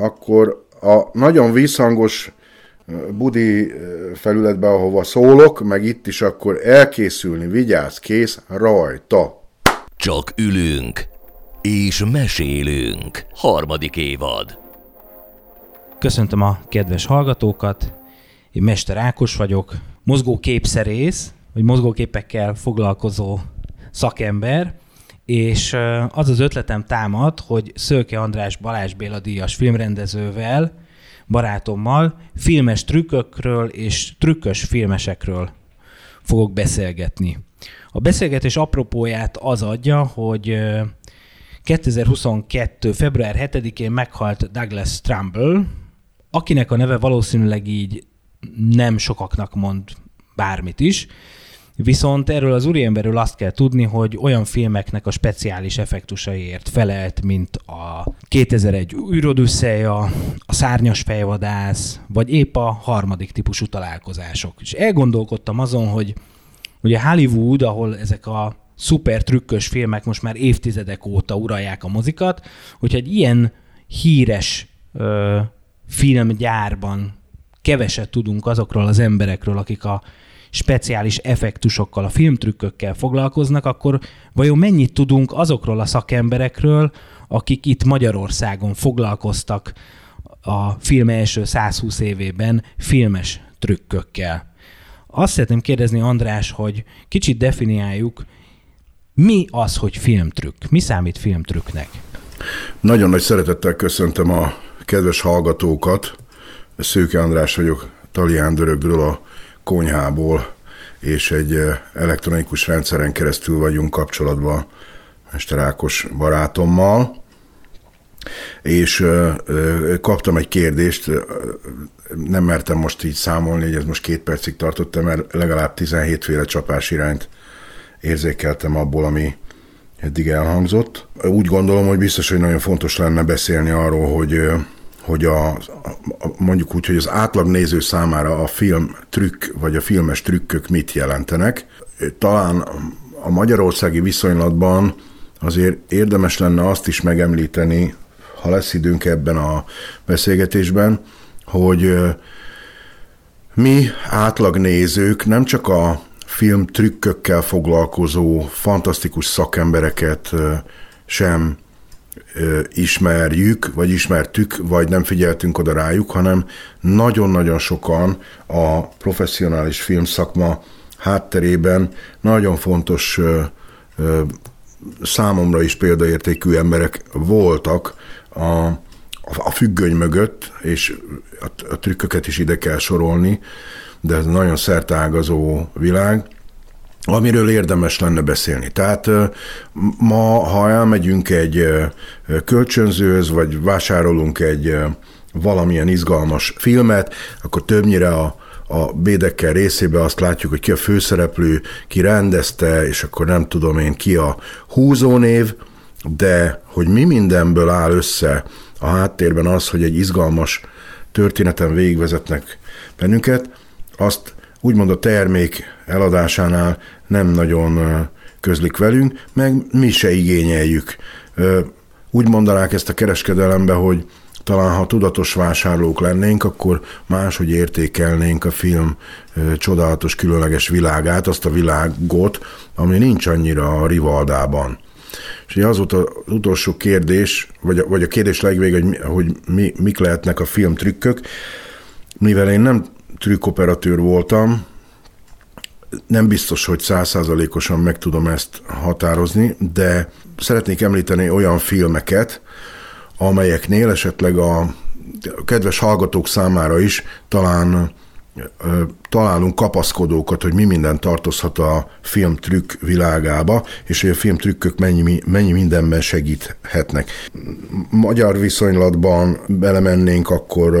akkor a nagyon visszhangos budi felületbe, ahova szólok, meg itt is akkor elkészülni, vigyázz, kész, rajta. Csak ülünk és mesélünk. Harmadik évad. Köszöntöm a kedves hallgatókat. Én Mester Ákos vagyok, mozgóképszerész, vagy mozgóképekkel foglalkozó szakember, és az az ötletem támad, hogy Szőke András Balázs Béla díjas filmrendezővel, barátommal filmes trükkökről és trükkös filmesekről fogok beszélgetni. A beszélgetés apropóját az adja, hogy 2022. február 7-én meghalt Douglas Trumbull, akinek a neve valószínűleg így nem sokaknak mond bármit is, Viszont erről az úriemberről azt kell tudni, hogy olyan filmeknek a speciális effektusaiért felelt, mint a 2001 űrodüsszeja, a szárnyas fejvadász, vagy épp a harmadik típusú találkozások. És elgondolkodtam azon, hogy ugye Hollywood, ahol ezek a szuper trükkös filmek most már évtizedek óta uralják a mozikat, hogyha egy ilyen híres ö, filmgyárban keveset tudunk azokról az emberekről, akik a speciális effektusokkal, a filmtrükkökkel foglalkoznak, akkor vajon mennyit tudunk azokról a szakemberekről, akik itt Magyarországon foglalkoztak a film első 120 évében filmes trükkökkel. Azt szeretném kérdezni, András, hogy kicsit definiáljuk, mi az, hogy filmtrükk? Mi számít filmtrükknek? Nagyon nagy szeretettel köszöntöm a kedves hallgatókat. Szőke András vagyok, Talián Dörögről a konyhából, és egy elektronikus rendszeren keresztül vagyunk kapcsolatban Mester Ákos barátommal, és kaptam egy kérdést, nem mertem most így számolni, hogy ez most két percig tartott, mert legalább 17 féle csapás irányt érzékeltem abból, ami eddig elhangzott. Úgy gondolom, hogy biztos, hogy nagyon fontos lenne beszélni arról, hogy hogy a, mondjuk úgy, hogy az átlag néző számára a film trükk, vagy a filmes trükkök mit jelentenek. Talán a magyarországi viszonylatban azért érdemes lenne azt is megemlíteni, ha lesz időnk ebben a beszélgetésben, hogy mi átlag nézők nem csak a film trükkökkel foglalkozó fantasztikus szakembereket sem ismerjük, vagy ismertük, vagy nem figyeltünk oda rájuk, hanem nagyon-nagyon sokan a professzionális filmszakma hátterében nagyon fontos számomra is példaértékű emberek voltak a, a függöny mögött, és a, a trükköket is ide kell sorolni, de ez nagyon szertágazó világ amiről érdemes lenne beszélni. Tehát ma, ha elmegyünk egy kölcsönzőhöz, vagy vásárolunk egy valamilyen izgalmas filmet, akkor többnyire a, a bédekkel részébe azt látjuk, hogy ki a főszereplő, ki rendezte, és akkor nem tudom én ki a húzónév, de hogy mi mindenből áll össze a háttérben az, hogy egy izgalmas történeten végigvezetnek bennünket, azt úgymond a termék eladásánál nem nagyon közlik velünk, meg mi se igényeljük. Úgy mondanák ezt a kereskedelembe, hogy talán ha tudatos vásárlók lennénk, akkor máshogy értékelnénk a film csodálatos, különleges világát, azt a világot, ami nincs annyira a rivaldában. És ugye az volt az utolsó kérdés, vagy a, vagy a kérdés legvég, hogy, hogy mi, mik lehetnek a filmtrükkök. Mivel én nem trükkoperatőr voltam, nem biztos, hogy százszázalékosan meg tudom ezt határozni, de szeretnék említeni olyan filmeket, amelyeknél esetleg a kedves hallgatók számára is talán találunk kapaszkodókat, hogy mi minden tartozhat a filmtrükk világába, és hogy a filmtrükkök mennyi, mennyi mindenben segíthetnek. Magyar viszonylatban belemennénk, akkor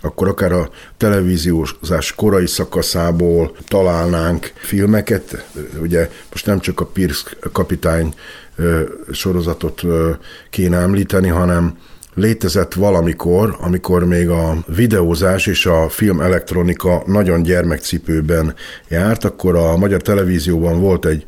akkor akár a televíziózás korai szakaszából találnánk filmeket. Ugye most nem csak a Pierce kapitány sorozatot kéne említeni, hanem létezett valamikor, amikor még a videózás és a film elektronika nagyon gyermekcipőben járt, akkor a magyar televízióban volt egy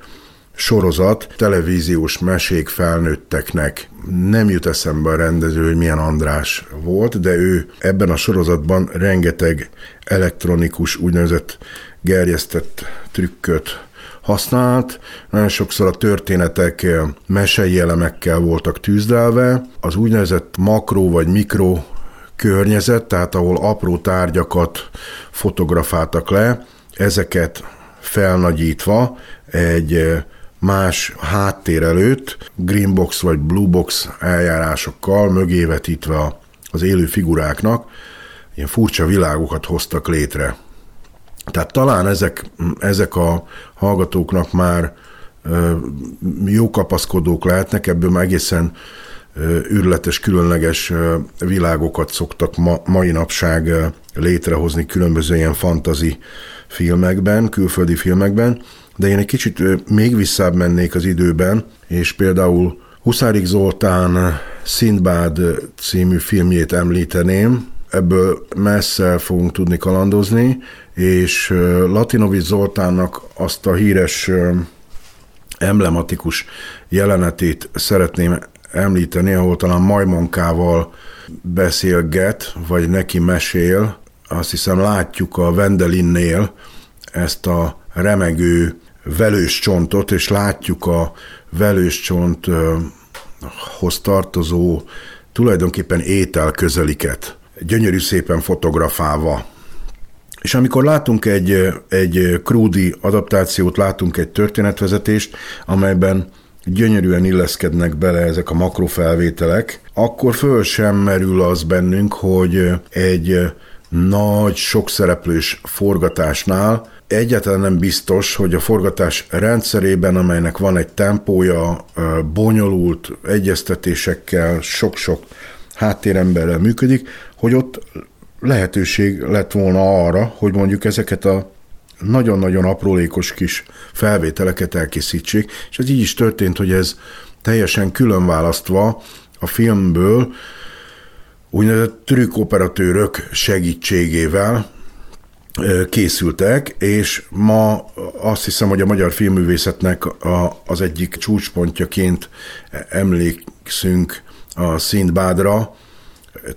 sorozat, televíziós mesék felnőtteknek. Nem jut eszembe a rendező, hogy milyen András volt, de ő ebben a sorozatban rengeteg elektronikus, úgynevezett gerjesztett trükköt használt. Nagyon sokszor a történetek mesei elemekkel voltak tűzdelve. Az úgynevezett makró vagy mikro környezet, tehát ahol apró tárgyakat fotografáltak le, ezeket felnagyítva egy más háttér előtt, greenbox vagy bluebox eljárásokkal mögévetítve az élő figuráknak, ilyen furcsa világokat hoztak létre. Tehát talán ezek, ezek a hallgatóknak már jó kapaszkodók lehetnek, ebből már egészen űrletes, különleges világokat szoktak ma, mai napság létrehozni különböző ilyen fantazi filmekben, külföldi filmekben, de én egy kicsit még visszább mennék az időben, és például Huszárik Zoltán Szindbád című filmjét említeném, ebből messze fogunk tudni kalandozni, és Latinovics Zoltánnak azt a híres emblematikus jelenetét szeretném említeni, ahol talán majmonkával beszélget, vagy neki mesél. Azt hiszem látjuk a Vendelinnél ezt a remegő velős csontot, és látjuk a velős csonthoz tartozó tulajdonképpen étel közeliket, gyönyörű szépen fotografálva. És amikor látunk egy, egy krúdi adaptációt, látunk egy történetvezetést, amelyben gyönyörűen illeszkednek bele ezek a makrofelvételek, akkor föl sem merül az bennünk, hogy egy nagy, sokszereplős forgatásnál egyáltalán nem biztos, hogy a forgatás rendszerében, amelynek van egy tempója, bonyolult egyeztetésekkel, sok-sok háttéremberrel működik, hogy ott lehetőség lett volna arra, hogy mondjuk ezeket a nagyon-nagyon aprólékos kis felvételeket elkészítsék, és ez így is történt, hogy ez teljesen külön választva a filmből úgynevezett trükkoperatőrök segítségével készültek, és ma azt hiszem, hogy a magyar filmművészetnek a, az egyik csúcspontjaként emlékszünk a Szintbádra,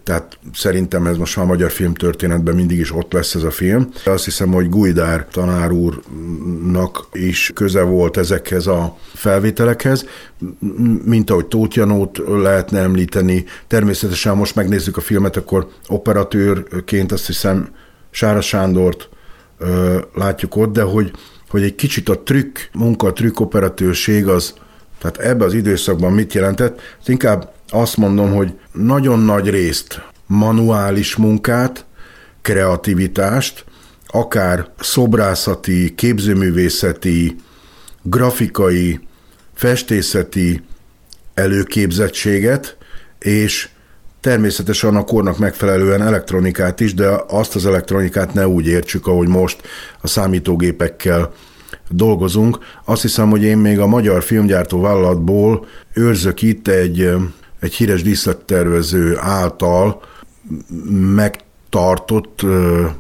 tehát szerintem ez most már a magyar filmtörténetben mindig is ott lesz ez a film. Azt hiszem, hogy Gujdár tanár úrnak is köze volt ezekhez a felvételekhez, mint ahogy Tóth Janót lehetne említeni. Természetesen most megnézzük a filmet, akkor operatőrként azt hiszem Sára Sándort ö, látjuk ott, de hogy, hogy egy kicsit a trükk, munka, a trükk operatőrség az, tehát ebbe az időszakban mit jelentett, inkább azt mondom, hogy nagyon nagy részt manuális munkát, kreativitást, akár szobrászati, képzőművészeti, grafikai, festészeti előképzettséget, és természetesen a kornak megfelelően elektronikát is, de azt az elektronikát ne úgy értsük, ahogy most a számítógépekkel dolgozunk. Azt hiszem, hogy én még a magyar filmgyártó vállalatból őrzök itt egy egy híres díszlettervező által megtartott,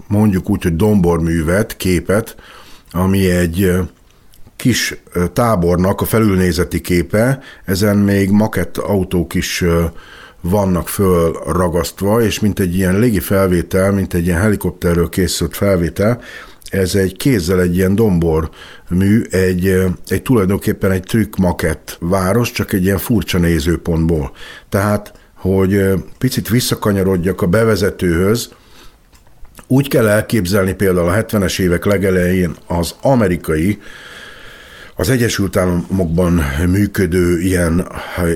mondjuk úgy, hogy domborművet, képet, ami egy kis tábornak a felülnézeti képe, ezen még makett autók is vannak fölragasztva, és mint egy ilyen légi felvétel, mint egy ilyen helikopterről készült felvétel, ez egy kézzel egy ilyen dombor mű, egy, egy tulajdonképpen egy trükk makett város, csak egy ilyen furcsa nézőpontból. Tehát, hogy picit visszakanyarodjak a bevezetőhöz, úgy kell elképzelni például a 70-es évek legelején az amerikai az Egyesült Államokban működő ilyen,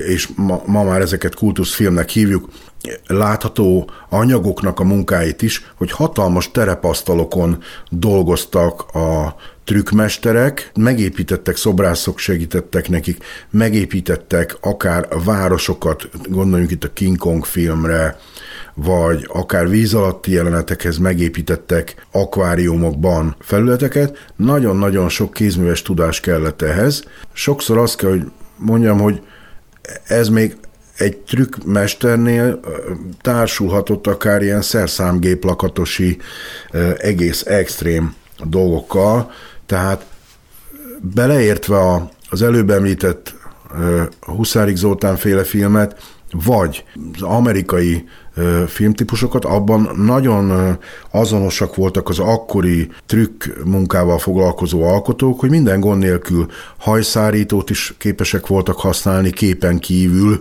és ma, ma már ezeket kultuszfilmnek hívjuk, látható anyagoknak a munkáit is, hogy hatalmas terepasztalokon dolgoztak a trükkmesterek, megépítettek, szobrászok segítettek nekik, megépítettek akár városokat, gondoljunk itt a King Kong filmre, vagy akár víz alatti jelenetekhez megépítettek akváriumokban felületeket, nagyon-nagyon sok kézműves tudás kellett ehhez. Sokszor azt kell, hogy mondjam, hogy ez még egy trükkmesternél társulhatott akár ilyen szerszámgép lakatosi egész extrém dolgokkal, tehát beleértve a, az előbb említett Huszárik Zoltán féle filmet, vagy az amerikai filmtípusokat, abban nagyon azonosak voltak az akkori trükk munkával foglalkozó alkotók, hogy minden gond nélkül hajszárítót is képesek voltak használni képen kívül.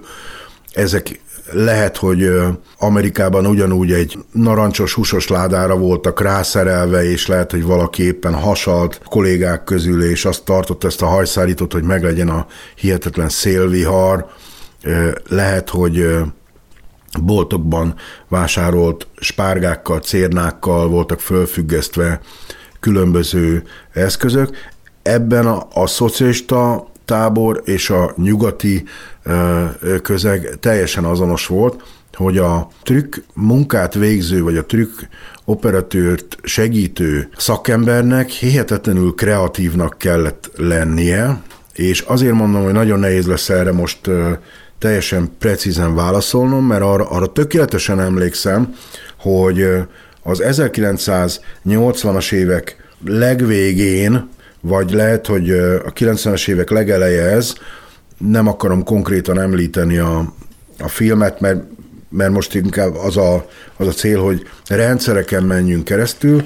Ezek lehet, hogy Amerikában ugyanúgy egy narancsos, húsos ládára voltak rászerelve, és lehet, hogy valaki éppen hasalt kollégák közül, és azt tartott ezt a hajszárítót, hogy meglegyen a hihetetlen szélvihar. Lehet, hogy boltokban vásárolt spárgákkal, cérnákkal voltak fölfüggesztve különböző eszközök. Ebben a, a szocialista tábor és a nyugati közeg teljesen azonos volt, hogy a trükk munkát végző, vagy a trükk operatőrt segítő szakembernek hihetetlenül kreatívnak kellett lennie, és azért mondom, hogy nagyon nehéz lesz erre most teljesen precízen válaszolnom, mert arra, arra tökéletesen emlékszem, hogy az 1980-as évek legvégén, vagy lehet, hogy a 90-es évek legeleje ez, nem akarom konkrétan említeni a, a filmet, mert, mert most inkább az a, az a cél, hogy rendszereken menjünk keresztül.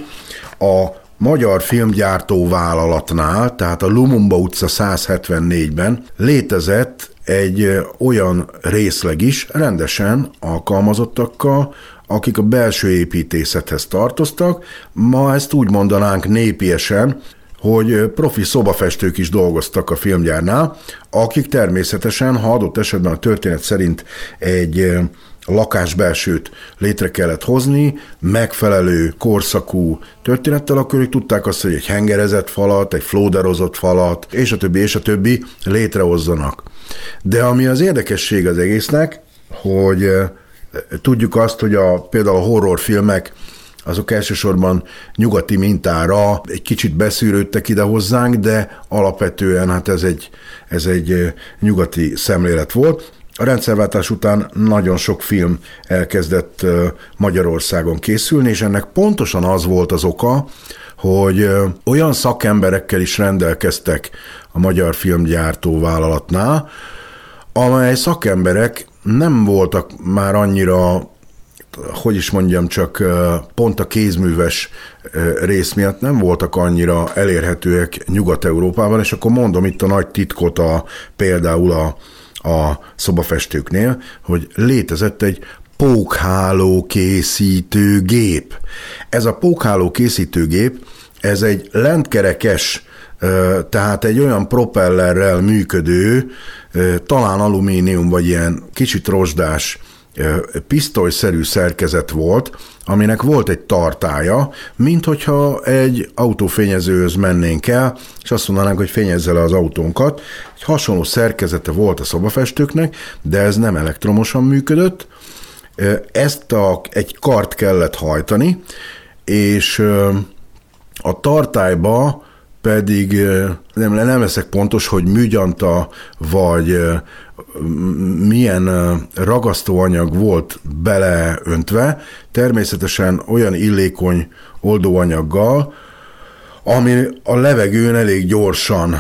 A magyar filmgyártó vállalatnál, tehát a Lumumba utca 174-ben létezett egy olyan részleg is rendesen alkalmazottakkal, akik a belső építészethez tartoztak, ma ezt úgy mondanánk népiesen, hogy profi szobafestők is dolgoztak a filmgyárnál, akik természetesen, ha adott esetben a történet szerint egy lakásbelsőt létre kellett hozni, megfelelő korszakú történettel, akkor ők tudták azt, hogy egy hengerezett falat, egy flóderozott falat, és a többi, és a többi létrehozzanak. De ami az érdekesség az egésznek, hogy eh, tudjuk azt, hogy a, például a horrorfilmek azok elsősorban nyugati mintára egy kicsit beszűrődtek ide hozzánk, de alapvetően hát ez egy, ez egy eh, nyugati szemlélet volt. A rendszerváltás után nagyon sok film elkezdett eh, Magyarországon készülni, és ennek pontosan az volt az oka, hogy olyan szakemberekkel is rendelkeztek a Magyar Filmgyártó Vállalatnál, amely szakemberek nem voltak már annyira hogy is mondjam, csak pont a kézműves rész miatt nem voltak annyira elérhetőek Nyugat-Európában, és akkor mondom itt a nagy titkot a, például a, a szobafestőknél, hogy létezett egy pókháló készítő gép. Ez a pókháló készítő gép, ez egy lentkerekes, tehát egy olyan propellerrel működő, talán alumínium vagy ilyen kicsit rozsdás pisztolyszerű szerkezet volt, aminek volt egy tartája, mint hogyha egy autófényezőhöz mennénk el, és azt mondanánk, hogy fényezze le az autónkat. Egy hasonló szerkezete volt a szobafestőknek, de ez nem elektromosan működött, ezt a, egy kart kellett hajtani, és a tartályba pedig nem, nem leszek pontos, hogy műgyanta vagy milyen ragasztóanyag volt beleöntve, természetesen olyan illékony oldóanyaggal, ami a levegőn elég gyorsan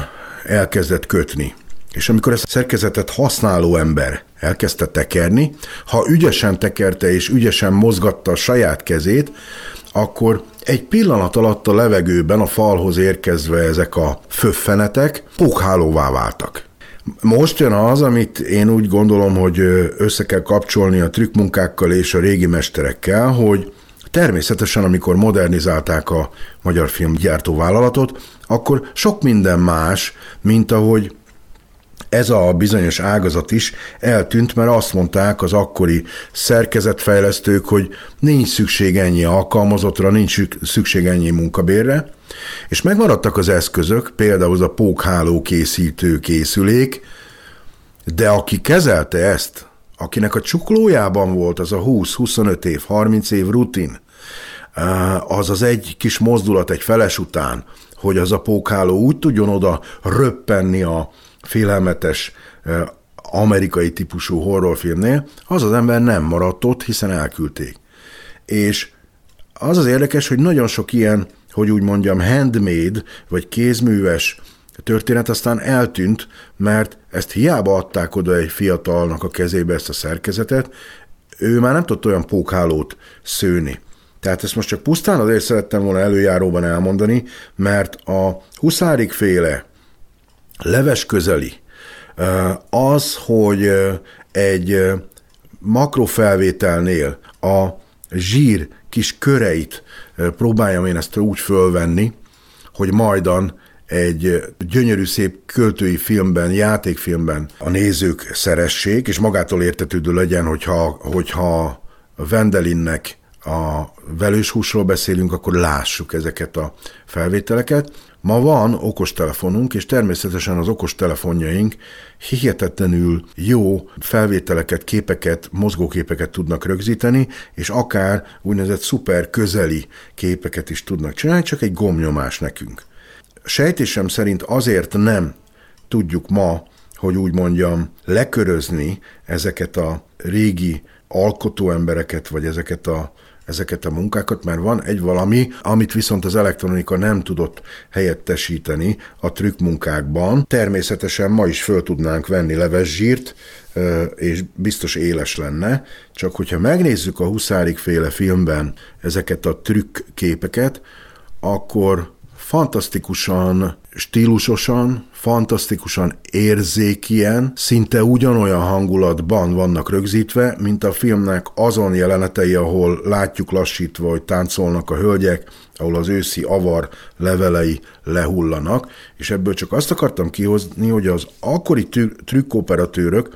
elkezdett kötni. És amikor ezt a szerkezetet használó ember elkezdte tekerni, ha ügyesen tekerte és ügyesen mozgatta a saját kezét, akkor egy pillanat alatt a levegőben a falhoz érkezve ezek a föffenetek pókhálóvá váltak. Most jön az, amit én úgy gondolom, hogy össze kell kapcsolni a trükkmunkákkal és a régi mesterekkel, hogy természetesen, amikor modernizálták a magyar filmgyártó vállalatot, akkor sok minden más, mint ahogy ez a bizonyos ágazat is eltűnt, mert azt mondták az akkori szerkezetfejlesztők, hogy nincs szükség ennyi alkalmazottra, nincs szükség ennyi munkabérre, és megmaradtak az eszközök, például az a pókháló készítő készülék, de aki kezelte ezt, akinek a csuklójában volt az a 20-25 év, 30 év rutin, az az egy kis mozdulat egy feles után, hogy az a pókháló úgy tudjon oda röppenni a, félelmetes amerikai típusú horrorfilmnél, az az ember nem maradt ott, hiszen elküldték. És az az érdekes, hogy nagyon sok ilyen, hogy úgy mondjam, handmade, vagy kézműves történet aztán eltűnt, mert ezt hiába adták oda egy fiatalnak a kezébe ezt a szerkezetet, ő már nem tudott olyan pókhálót szőni. Tehát ezt most csak pusztán azért szerettem volna előjáróban elmondani, mert a huszárik féle leves közeli az, hogy egy makrofelvételnél a zsír kis köreit próbáljam én ezt úgy fölvenni, hogy majdan egy gyönyörű szép költői filmben, játékfilmben a nézők szeressék, és magától értetődő legyen, hogyha, hogyha Vendelinnek a velős húsról beszélünk, akkor lássuk ezeket a felvételeket. Ma van okostelefonunk, és természetesen az okostelefonjaink hihetetlenül jó felvételeket, képeket, mozgóképeket tudnak rögzíteni, és akár úgynevezett szuper közeli képeket is tudnak csinálni, csak egy gomnyomás nekünk. Sejtésem szerint azért nem tudjuk ma, hogy úgy mondjam, lekörözni ezeket a régi alkotó embereket, vagy ezeket a ezeket a munkákat, mert van egy valami, amit viszont az elektronika nem tudott helyettesíteni a trükkmunkákban. Természetesen ma is föl tudnánk venni leves zsírt, és biztos éles lenne, csak hogyha megnézzük a Huszárik féle filmben ezeket a trükkképeket, akkor fantasztikusan stílusosan, fantasztikusan érzékien, szinte ugyanolyan hangulatban vannak rögzítve, mint a filmnek azon jelenetei, ahol látjuk lassítva, hogy táncolnak a hölgyek, ahol az őszi avar levelei lehullanak, és ebből csak azt akartam kihozni, hogy az akkori trükkoperatőrök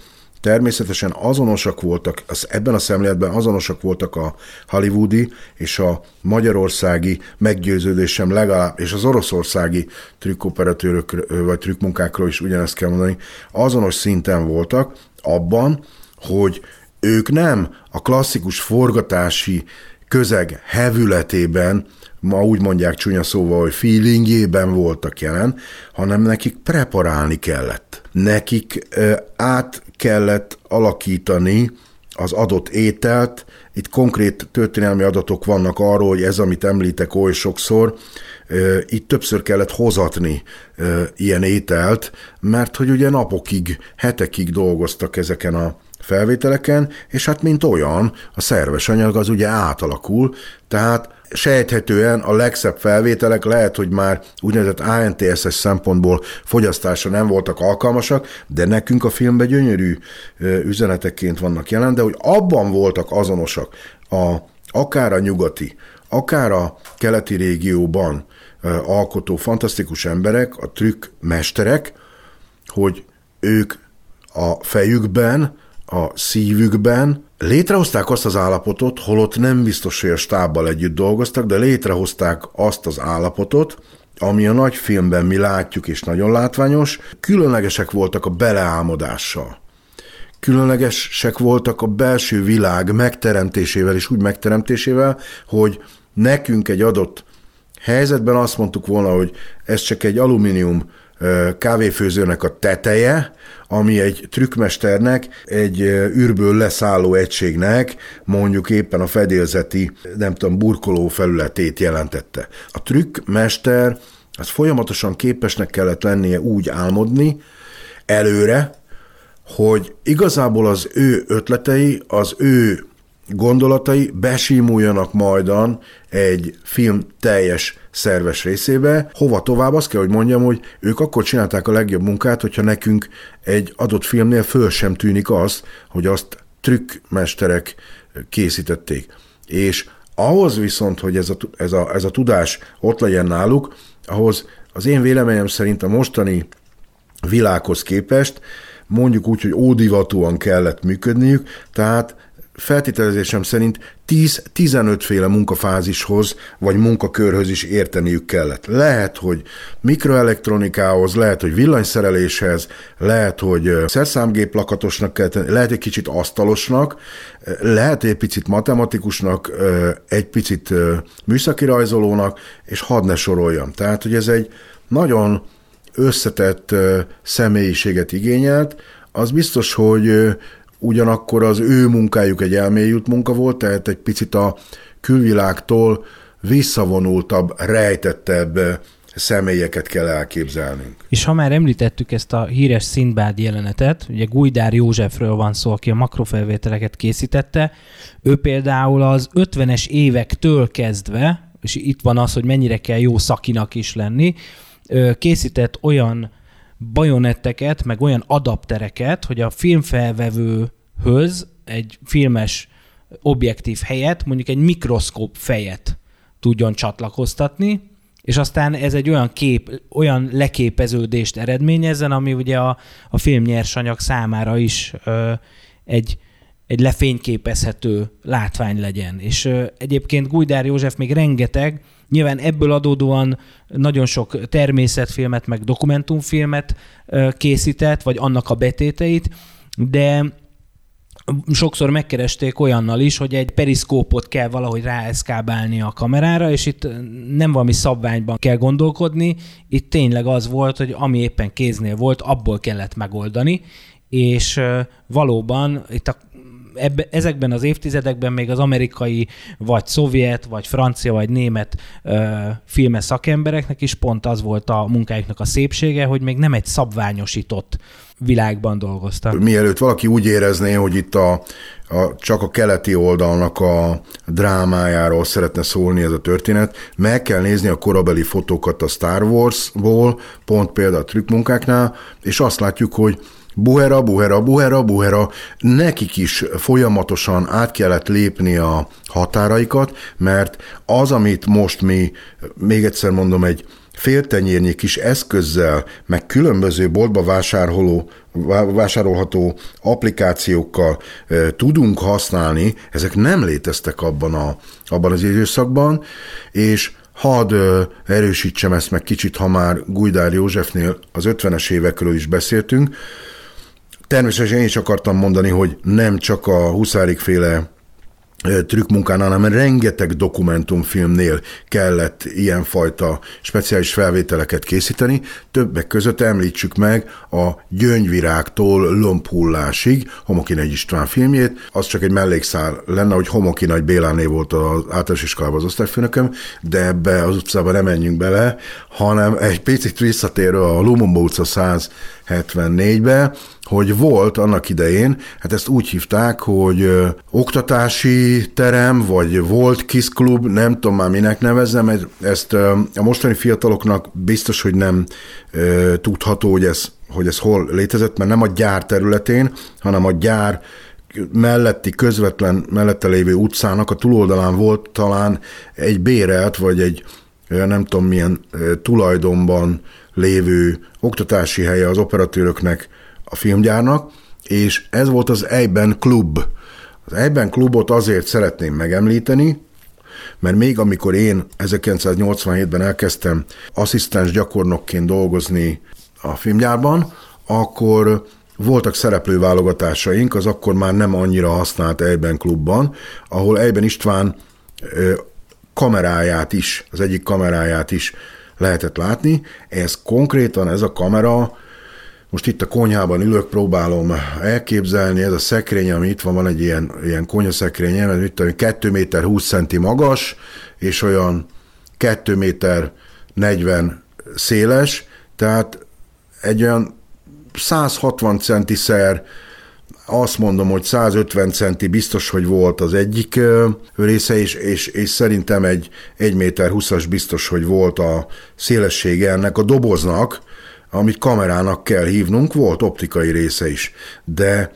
Természetesen azonosak voltak, az, ebben a szemléletben azonosak voltak a hollywoodi és a magyarországi meggyőződésem legalább, és az oroszországi trükkoperatőrök vagy trükkmunkákról is ugyanezt kell mondani, azonos szinten voltak abban, hogy ők nem a klasszikus forgatási közeg hevületében, ma úgy mondják csúnya szóval, hogy feelingjében voltak jelen, hanem nekik preparálni kellett. Nekik át kellett alakítani az adott ételt. Itt konkrét történelmi adatok vannak arról, hogy ez, amit említek oly sokszor, itt többször kellett hozatni ilyen ételt, mert hogy ugye napokig, hetekig dolgoztak ezeken a felvételeken, és hát mint olyan, a szerves anyag az ugye átalakul, tehát sejthetően a legszebb felvételek lehet, hogy már úgynevezett ANTSS szempontból fogyasztásra nem voltak alkalmasak, de nekünk a filmben gyönyörű üzenetekként vannak jelen, de hogy abban voltak azonosak a, akár a nyugati, akár a keleti régióban alkotó fantasztikus emberek, a trükkmesterek, hogy ők a fejükben, a szívükben Létrehozták azt az állapotot, holott nem biztos, hogy a stábbal együtt dolgoztak, de létrehozták azt az állapotot, ami a nagy filmben mi látjuk, és nagyon látványos, különlegesek voltak a beleálmodással. Különlegesek voltak a belső világ megteremtésével, és úgy megteremtésével, hogy nekünk egy adott helyzetben azt mondtuk volna, hogy ez csak egy alumínium kávéfőzőnek a teteje, ami egy trükkmesternek, egy űrből leszálló egységnek mondjuk éppen a fedélzeti, nem tudom, burkoló felületét jelentette. A trükkmester az folyamatosan képesnek kellett lennie úgy álmodni előre, hogy igazából az ő ötletei, az ő gondolatai besímuljanak majdan egy film teljes szerves részébe. Hova tovább, azt kell, hogy mondjam, hogy ők akkor csinálták a legjobb munkát, hogyha nekünk egy adott filmnél föl sem tűnik az, hogy azt trükkmesterek készítették. És ahhoz viszont, hogy ez a, ez, a, ez a tudás ott legyen náluk, ahhoz az én véleményem szerint a mostani világhoz képest mondjuk úgy, hogy ódivatúan kellett működniük, tehát feltételezésem szerint 10-15 féle munkafázishoz vagy munkakörhöz is érteniük kellett. Lehet, hogy mikroelektronikához, lehet, hogy villanyszereléshez, lehet, hogy szerszámgép lakatosnak kell tenni, lehet egy kicsit asztalosnak, lehet egy picit matematikusnak, egy picit műszaki rajzolónak, és hadd ne soroljam. Tehát, hogy ez egy nagyon összetett személyiséget igényelt, az biztos, hogy ugyanakkor az ő munkájuk egy elmélyült munka volt, tehát egy picit a külvilágtól visszavonultabb, rejtettebb személyeket kell elképzelnünk. És ha már említettük ezt a híres Szindbád jelenetet, ugye Gujdár Józsefről van szó, aki a makrofelvételeket készítette, ő például az 50-es évektől kezdve, és itt van az, hogy mennyire kell jó szakinak is lenni, készített olyan bajonetteket, meg olyan adaptereket, hogy a filmfelvevőhöz egy filmes objektív helyet, mondjuk egy mikroszkóp fejet tudjon csatlakoztatni, és aztán ez egy olyan kép, olyan leképeződést eredményezzen, ami ugye a, a film nyersanyag számára is ö, egy, egy lefényképezhető látvány legyen. És ö, egyébként Gujdár József még rengeteg, nyilván ebből adódóan nagyon sok természetfilmet, meg dokumentumfilmet készített, vagy annak a betéteit, de sokszor megkeresték olyannal is, hogy egy periszkópot kell valahogy ráeszkábálni a kamerára, és itt nem valami szabványban kell gondolkodni, itt tényleg az volt, hogy ami éppen kéznél volt, abból kellett megoldani, és valóban itt a ebbe, ezekben az évtizedekben még az amerikai, vagy szovjet, vagy francia, vagy német ö, filmes szakembereknek is pont az volt a munkájuknak a szépsége, hogy még nem egy szabványosított világban dolgoztak. Mielőtt valaki úgy érezné, hogy itt a, a, csak a keleti oldalnak a drámájáról szeretne szólni ez a történet, meg kell nézni a korabeli fotókat a Star Wars-ból, pont például a trükkmunkáknál, és azt látjuk, hogy buhera, buhera, buhera, buhera, nekik is folyamatosan át kellett lépni a határaikat, mert az, amit most mi, még egyszer mondom, egy féltenyérnyi kis eszközzel, meg különböző boltba vásároló, vásárolható applikációkkal e, tudunk használni, ezek nem léteztek abban, a, abban az időszakban, és hadd erősítsem ezt meg kicsit, ha már Gujdár Józsefnél az 50-es évekről is beszéltünk, Természetesen én is akartam mondani, hogy nem csak a Huszárik féle trükkmunkánál, hanem rengeteg dokumentumfilmnél kellett ilyenfajta speciális felvételeket készíteni. Többek között említsük meg a Gyöngyvirágtól Lomphullásig, Homoki Nagy István filmjét. Az csak egy mellékszál lenne, hogy Homoki Nagy Béláné volt az általános iskolában az osztályfőnököm, de ebbe az utcába nem menjünk bele, hanem egy picit visszatérő a Lumumba utca 174-be, hogy volt annak idején, hát ezt úgy hívták, hogy oktatási terem, vagy volt kis klub, nem tudom már minek nevezzem, ezt a mostani fiataloknak biztos, hogy nem tudható, hogy ez, hogy ez hol létezett, mert nem a gyár területén, hanem a gyár melletti, közvetlen mellette lévő utcának a túloldalán volt talán egy bérelt, vagy egy nem tudom milyen tulajdonban lévő oktatási helye az operatőröknek, a filmgyárnak, és ez volt az Eiben Klub. Az Eiben Klubot azért szeretném megemlíteni, mert még amikor én 1987-ben elkezdtem asszisztens gyakornokként dolgozni a filmgyárban, akkor voltak szereplőválogatásaink, az akkor már nem annyira használt Eiben klubban, ahol Eiben István kameráját is, az egyik kameráját is lehetett látni. Ez konkrétan, ez a kamera most itt a konyhában ülök, próbálom elképzelni, ez a szekrény, ami itt van, van egy ilyen, ilyen konyhaszekrény, ez itt 2 méter 20 centi magas, és olyan 2 méter 40 széles, tehát egy olyan 160 szer azt mondom, hogy 150 centi biztos, hogy volt az egyik része, és, és, és szerintem egy 1 méter 20-as biztos, hogy volt a szélessége ennek a doboznak, amit kamerának kell hívnunk, volt optikai része is, de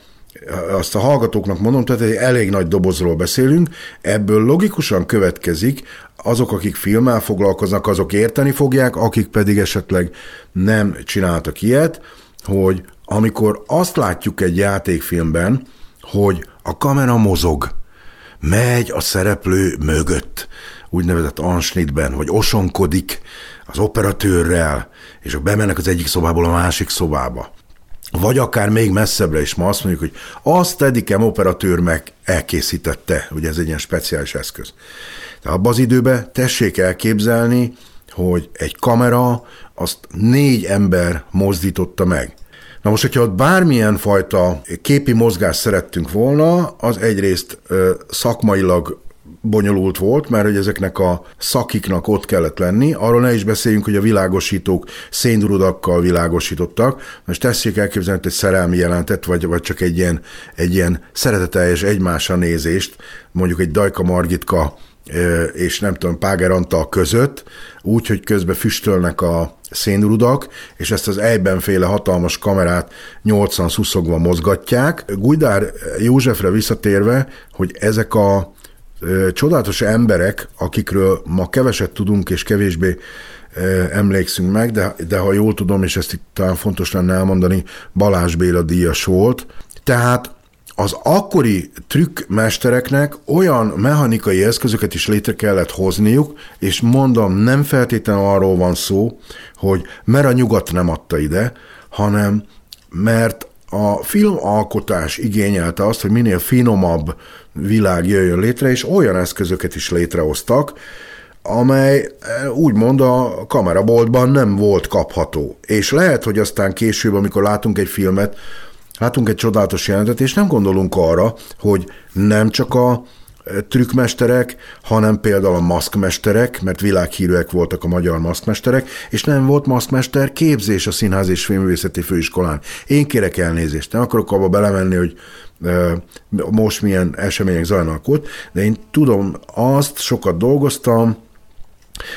azt a hallgatóknak mondom, tehát egy elég nagy dobozról beszélünk, ebből logikusan következik, azok, akik filmmel foglalkoznak, azok érteni fogják, akik pedig esetleg nem csináltak ilyet, hogy amikor azt látjuk egy játékfilmben, hogy a kamera mozog, megy a szereplő mögött, úgynevezett ansnitben, hogy osonkodik az operatőrrel, és bemennek az egyik szobából a másik szobába. Vagy akár még messzebbre is ma azt mondjuk, hogy azt Edikem operatőr meg elkészítette, ugye ez egy ilyen speciális eszköz. De abban az időben tessék elképzelni, hogy egy kamera azt négy ember mozdította meg. Na most, hogyha ott bármilyen fajta képi mozgást szerettünk volna, az egyrészt szakmailag bonyolult volt, mert hogy ezeknek a szakiknak ott kellett lenni. Arról ne is beszéljünk, hogy a világosítók széndurudakkal világosítottak. Most tessék elképzelni, hogy egy szerelmi jelentet, vagy, vagy csak egy ilyen, egy ilyen szereteteljes egymásra nézést, mondjuk egy Dajka Margitka és nem tudom, Páger Antal között, úgy, hogy közben füstölnek a szénrudak, és ezt az ejbenféle hatalmas kamerát 80 szuszogva mozgatják. Gujdár Józsefre visszatérve, hogy ezek a csodálatos emberek, akikről ma keveset tudunk, és kevésbé emlékszünk meg, de, de ha jól tudom, és ezt itt talán fontos lenne elmondani, Balázs Béla díjas volt. Tehát az akkori trükkmestereknek olyan mechanikai eszközöket is létre kellett hozniuk, és mondom, nem feltétlenül arról van szó, hogy mert a nyugat nem adta ide, hanem mert a filmalkotás igényelte azt, hogy minél finomabb világ jöjjön létre, és olyan eszközöket is létrehoztak, amely úgymond a kameraboltban nem volt kapható. És lehet, hogy aztán később, amikor látunk egy filmet, látunk egy csodálatos jelentet, és nem gondolunk arra, hogy nem csak a e, trükkmesterek, hanem például a maszkmesterek, mert világhírűek voltak a magyar maszkmesterek, és nem volt maszkmester képzés a Színház és Filmvészeti Főiskolán. Én kérek elnézést, nem akarok abba belemenni, hogy e, most milyen események zajlanak ott, de én tudom azt, sokat dolgoztam,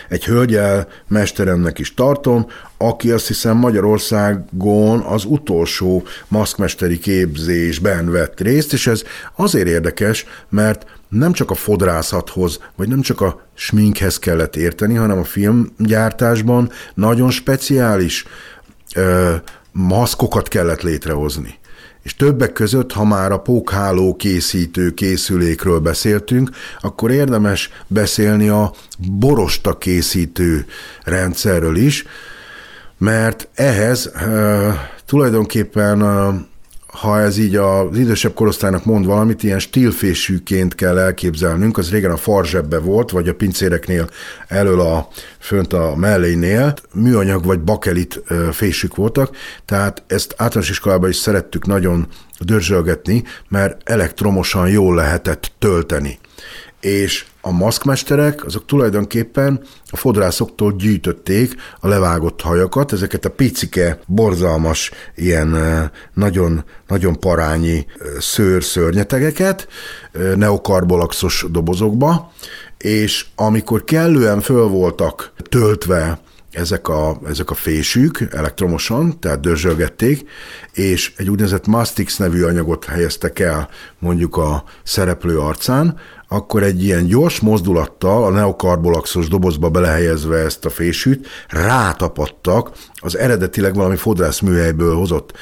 egy hölgyel mesteremnek is tartom, aki azt hiszem Magyarországon az utolsó maszkmesteri képzésben vett részt, és ez azért érdekes, mert nem csak a fodrászathoz, vagy nem csak a sminkhez kellett érteni, hanem a filmgyártásban nagyon speciális ö, maszkokat kellett létrehozni. És többek között, ha már a pókháló készítő készülékről beszéltünk, akkor érdemes beszélni a borosta készítő rendszerről is, mert ehhez uh, tulajdonképpen uh, ha ez így az idősebb korosztálynak mond valamit, ilyen stílfésűként kell elképzelnünk, az régen a farzsebbe volt, vagy a pincéreknél elől a fönt a mellénél, műanyag vagy bakelit fésük voltak, tehát ezt általános iskolában is szerettük nagyon dörzsölgetni, mert elektromosan jól lehetett tölteni. És a maszkmesterek azok tulajdonképpen a fodrászoktól gyűjtötték a levágott hajakat, ezeket a picike, borzalmas, ilyen nagyon, nagyon parányi szőr-szörnyetegeket neokarbolaxos dobozokba, és amikor kellően föl voltak töltve ezek a, ezek a fésük elektromosan, tehát dörzsölgették, és egy úgynevezett Mastix nevű anyagot helyeztek el mondjuk a szereplő arcán, akkor egy ilyen gyors mozdulattal a neokarbolaxos dobozba belehelyezve ezt a fésűt, rátapadtak az eredetileg valami fodrászműhelyből hozott,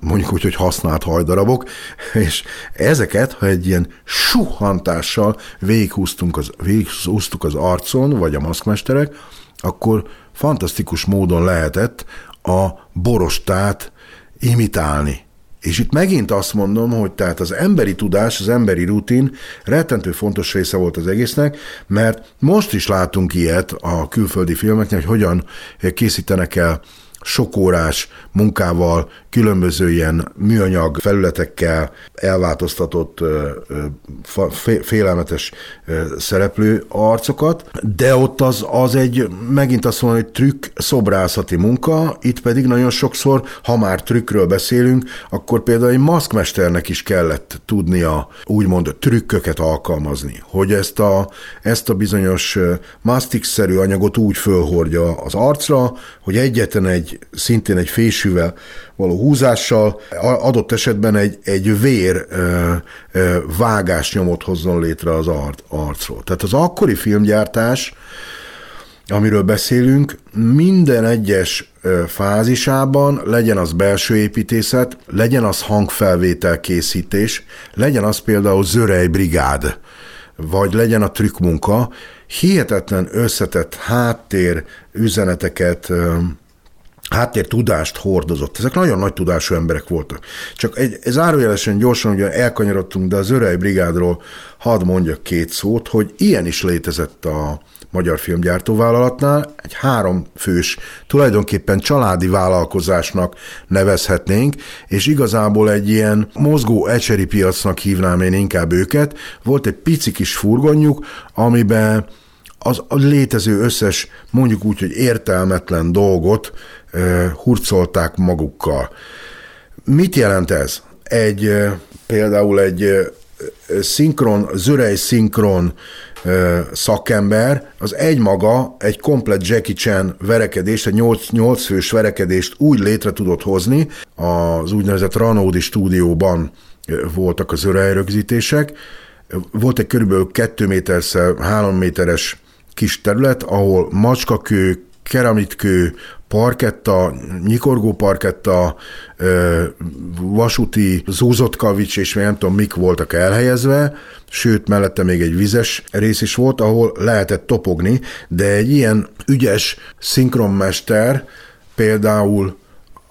mondjuk úgy, hogy használt hajdarabok, és ezeket, ha egy ilyen suhantással végighúztunk az, végighúztuk az arcon, vagy a maszkmesterek, akkor fantasztikus módon lehetett a borostát imitálni. És itt megint azt mondom, hogy tehát az emberi tudás, az emberi rutin rettentő fontos része volt az egésznek, mert most is látunk ilyet a külföldi filmeknél, hogy hogyan készítenek el sok órás munkával, különböző ilyen műanyag felületekkel elváltoztatott félelmetes szereplő arcokat, de ott az, az egy, megint azt mondom, hogy trükk szobrászati munka, itt pedig nagyon sokszor, ha már trükkről beszélünk, akkor például egy maszkmesternek is kellett tudnia úgymond trükköket alkalmazni, hogy ezt a, ezt a bizonyos mastix-szerű anyagot úgy fölhordja az arcra, hogy egyetlen egy, szintén egy fésűvel való húzással adott esetben egy, egy vér ö, ö, vágás nyomot hozzon létre az arcról. Tehát az akkori filmgyártás, amiről beszélünk, minden egyes fázisában, legyen az belső építészet, legyen az hangfelvétel készítés, legyen az például zörej brigád, vagy legyen a trükkmunka, hihetetlen összetett háttér üzeneteket háttér tudást hordozott. Ezek nagyon nagy tudású emberek voltak. Csak egy, zárójelesen gyorsan, ugye elkanyarodtunk, de az Örei Brigádról hadd mondjak két szót, hogy ilyen is létezett a magyar filmgyártóvállalatnál, egy három fős, tulajdonképpen családi vállalkozásnak nevezhetnénk, és igazából egy ilyen mozgó ecseri piacnak hívnám én inkább őket. Volt egy pici kis furgonjuk, amiben az a létező összes, mondjuk úgy, hogy értelmetlen dolgot hurcolták magukkal. Mit jelent ez? Egy például egy szinkron, zörej szinkron szakember, az egymaga egy komplet Jackie Chan verekedést, egy 8, 8 fős verekedést úgy létre tudott hozni, az úgynevezett Ranódi stúdióban voltak az örej rögzítések, volt egy körülbelül 2 méterszer 3 méteres kis terület, ahol macskakő, keramitkő, parketta, nyikorgó parketta, vasúti zúzott kavics, és még nem tudom mik voltak elhelyezve, sőt, mellette még egy vizes rész is volt, ahol lehetett topogni, de egy ilyen ügyes szinkronmester például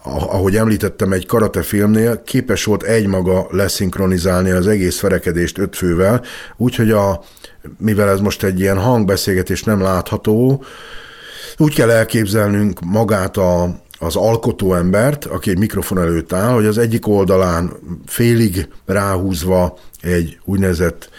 ahogy említettem, egy karate filmnél képes volt egymaga leszinkronizálni az egész ferekedést öt fővel, úgyhogy a, mivel ez most egy ilyen hangbeszélgetés nem látható, úgy kell elképzelnünk magát a, az alkotó embert, aki egy mikrofon előtt áll, hogy az egyik oldalán félig ráhúzva egy úgynevezett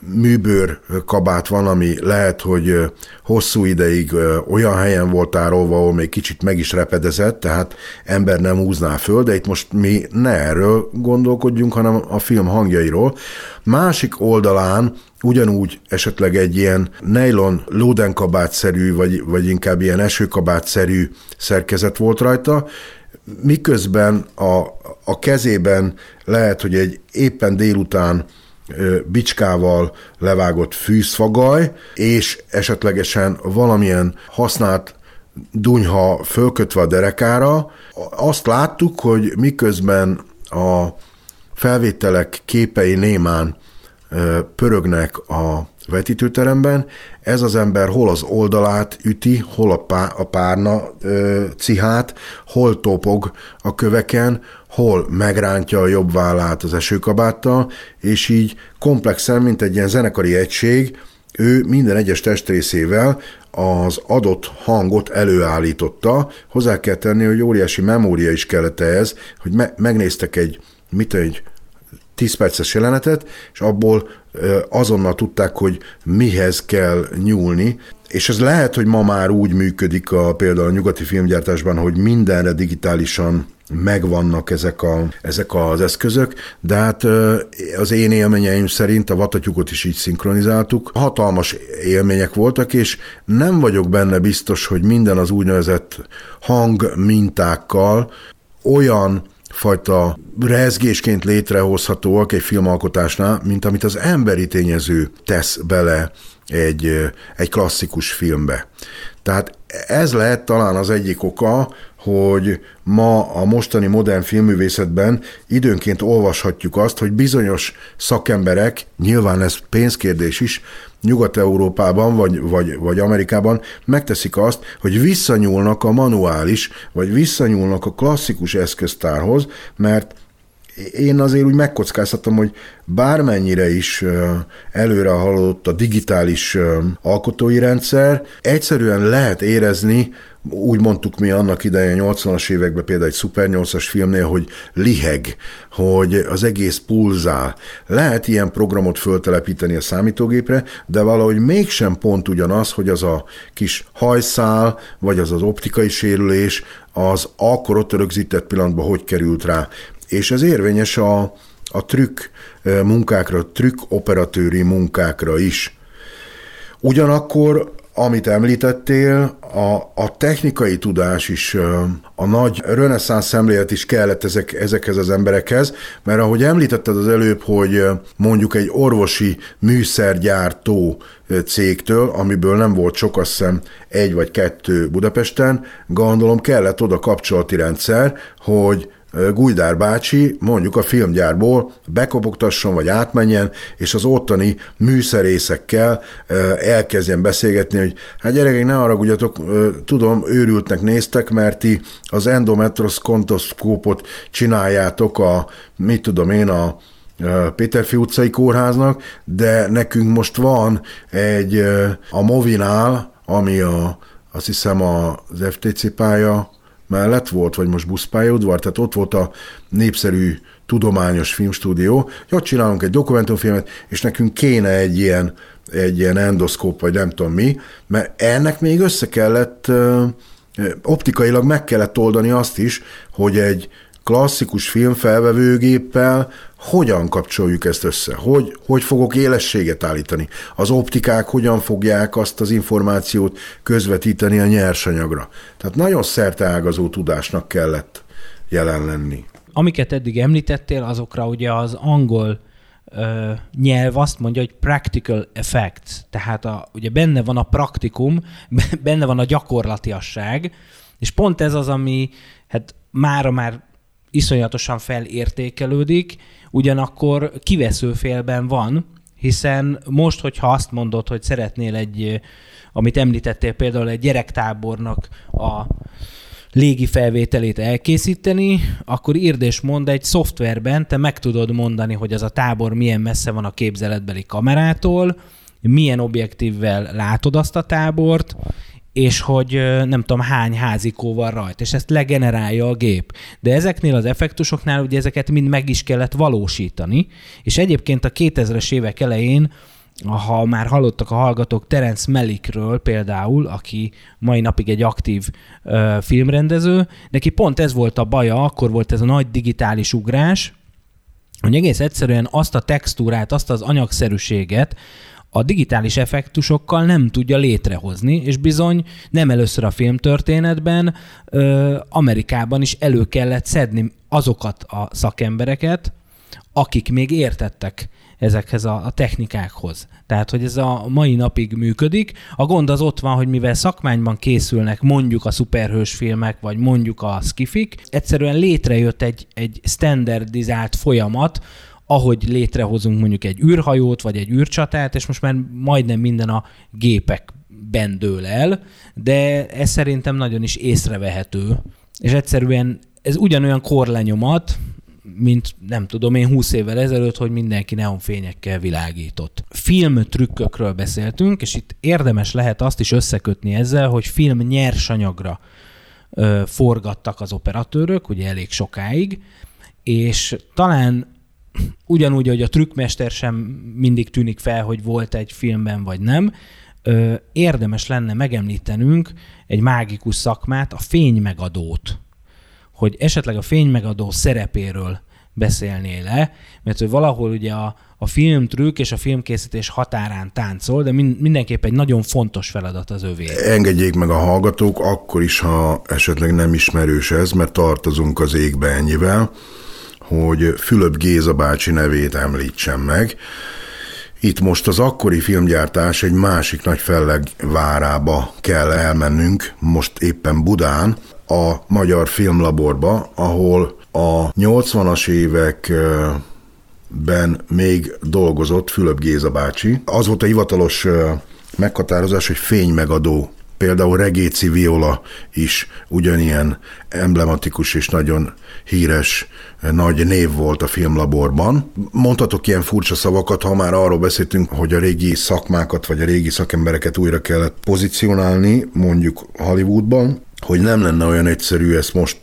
műbőr kabát van, ami lehet, hogy hosszú ideig olyan helyen volt tárolva, ahol még kicsit meg is repedezett, tehát ember nem húzná föl, de itt most mi ne erről gondolkodjunk, hanem a film hangjairól. Másik oldalán ugyanúgy esetleg egy ilyen nylon lódenkabátszerű, vagy, vagy inkább ilyen esőkabátszerű szerkezet volt rajta, miközben a, a kezében lehet, hogy egy éppen délután bicskával levágott fűszfagaj, és esetlegesen valamilyen használt dunyha fölkötve a derekára. Azt láttuk, hogy miközben a felvételek képei némán pörögnek a vetítőteremben, ez az ember hol az oldalát üti, hol a, pá, párna cihát, hol topog a köveken, hol megrántja a jobb vállát az esőkabáttal, és így komplexen, mint egy ilyen zenekari egység, ő minden egyes testrészével az adott hangot előállította. Hozzá kell tenni, hogy óriási memória is kellett ehhez, hogy me- megnéztek egy, mit egy 10 perces jelenetet, és abból azonnal tudták, hogy mihez kell nyúlni, és ez lehet, hogy ma már úgy működik a, például a nyugati filmgyártásban, hogy mindenre digitálisan megvannak ezek, a, ezek az eszközök, de hát az én élményeim szerint a vatatyukot is így szinkronizáltuk. Hatalmas élmények voltak, és nem vagyok benne biztos, hogy minden az úgynevezett hang mintákkal olyan fajta rezgésként létrehozhatóak egy filmalkotásnál, mint amit az emberi tényező tesz bele egy, egy klasszikus filmbe. Tehát ez lehet talán az egyik oka, hogy ma a mostani modern filmművészetben időnként olvashatjuk azt, hogy bizonyos szakemberek, nyilván ez pénzkérdés is, Nyugat-Európában vagy, vagy, vagy Amerikában megteszik azt, hogy visszanyúlnak a manuális, vagy visszanyúlnak a klasszikus eszköztárhoz, mert én azért úgy megkockáztatom, hogy bármennyire is előre haladott a digitális alkotói rendszer, egyszerűen lehet érezni úgy mondtuk mi annak idején 80-as években például egy Super 8-as filmnél, hogy liheg, hogy az egész pulzál. Lehet ilyen programot föltelepíteni a számítógépre, de valahogy mégsem pont ugyanaz, hogy az a kis hajszál, vagy az az optikai sérülés, az akkor ott rögzített pillanatban hogy került rá. És ez érvényes a, a trükk eh, munkákra, trükk operatőri munkákra is. Ugyanakkor amit említettél, a, a technikai tudás is, a nagy reneszánsz szemlélet is kellett ezek, ezekhez az emberekhez, mert ahogy említetted az előbb, hogy mondjuk egy orvosi műszergyártó cégtől, amiből nem volt sok, azt hiszem egy vagy kettő Budapesten, gondolom kellett oda kapcsolati rendszer, hogy Gujdár bácsi mondjuk a filmgyárból bekopogtasson, vagy átmenjen, és az ottani műszerészekkel elkezdjen beszélgetni, hogy hát gyerekek, ne haragudjatok, tudom, őrültnek néztek, mert ti az endometroskontoszkópot csináljátok a, mit tudom én, a Péterfi utcai kórháznak, de nekünk most van egy a Movinál, ami a, azt hiszem az FTC pálya mellett volt, vagy most buszpályaudvar, tehát ott volt a népszerű tudományos filmstúdió, hogy ott csinálunk egy dokumentumfilmet, és nekünk kéne egy ilyen, egy ilyen endoszkóp, vagy nem tudom mi, mert ennek még össze kellett, optikailag meg kellett oldani azt is, hogy egy klasszikus filmfelvevőgéppel hogyan kapcsoljuk ezt össze? Hogy, hogy fogok élességet állítani? Az optikák hogyan fogják azt az információt közvetíteni a nyersanyagra? Tehát nagyon szerteágazó tudásnak kellett jelen lenni. Amiket eddig említettél, azokra ugye az angol ö, nyelv azt mondja, hogy practical effects, tehát a, ugye benne van a praktikum, benne van a gyakorlatiasság, és pont ez az, ami hát mára már iszonyatosan felértékelődik, ugyanakkor kivesző félben van, hiszen most, hogyha azt mondod, hogy szeretnél egy, amit említettél például egy gyerektábornak a légi felvételét elkészíteni, akkor írd és mond egy szoftverben, te meg tudod mondani, hogy az a tábor milyen messze van a képzeletbeli kamerától, milyen objektívvel látod azt a tábort, és hogy nem tudom hány házikó van rajta, és ezt legenerálja a gép. De ezeknél az effektusoknál ugye ezeket mind meg is kellett valósítani, és egyébként a 2000-es évek elején ha már hallottak a hallgatók Terence Melikről például, aki mai napig egy aktív ö, filmrendező, neki pont ez volt a baja, akkor volt ez a nagy digitális ugrás, hogy egész egyszerűen azt a textúrát, azt az anyagszerűséget, a digitális effektusokkal nem tudja létrehozni, és bizony nem először a filmtörténetben, ö, Amerikában is elő kellett szedni azokat a szakembereket, akik még értettek ezekhez a, a technikákhoz. Tehát, hogy ez a mai napig működik. A gond az ott van, hogy mivel szakmányban készülnek mondjuk a szuperhős filmek, vagy mondjuk a skifik, egyszerűen létrejött egy, egy standardizált folyamat, ahogy létrehozunk mondjuk egy űrhajót, vagy egy űrcsatát, és most már majdnem minden a gépekben dől el, de ez szerintem nagyon is észrevehető. És egyszerűen ez ugyanolyan korlenyomat, mint nem tudom én 20 évvel ezelőtt, hogy mindenki neonfényekkel világított. Film trükkökről beszéltünk, és itt érdemes lehet azt is összekötni ezzel, hogy film nyersanyagra ö, forgattak az operatőrök, ugye elég sokáig, és talán ugyanúgy, hogy a trükkmester sem mindig tűnik fel, hogy volt egy filmben vagy nem, érdemes lenne megemlítenünk egy mágikus szakmát, a fénymegadót. Hogy esetleg a fénymegadó szerepéről beszélnél le, mert hogy valahol ugye a, a filmtrükk és a filmkészítés határán táncol, de min, mindenképp egy nagyon fontos feladat az övé. Engedjék meg a hallgatók, akkor is, ha esetleg nem ismerős ez, mert tartozunk az égbe ennyivel hogy Fülöp Géza bácsi nevét említsem meg. Itt most az akkori filmgyártás egy másik nagy fellegvárába kell elmennünk, most éppen Budán, a Magyar Filmlaborba, ahol a 80-as években még dolgozott Fülöp Géza bácsi. Az volt a hivatalos meghatározás, hogy fénymegadó Például Regéci Viola is ugyanilyen emblematikus és nagyon híres nagy név volt a filmlaborban. Mondhatok ilyen furcsa szavakat, ha már arról beszéltünk, hogy a régi szakmákat vagy a régi szakembereket újra kellett pozícionálni, mondjuk Hollywoodban, hogy nem lenne olyan egyszerű ezt most,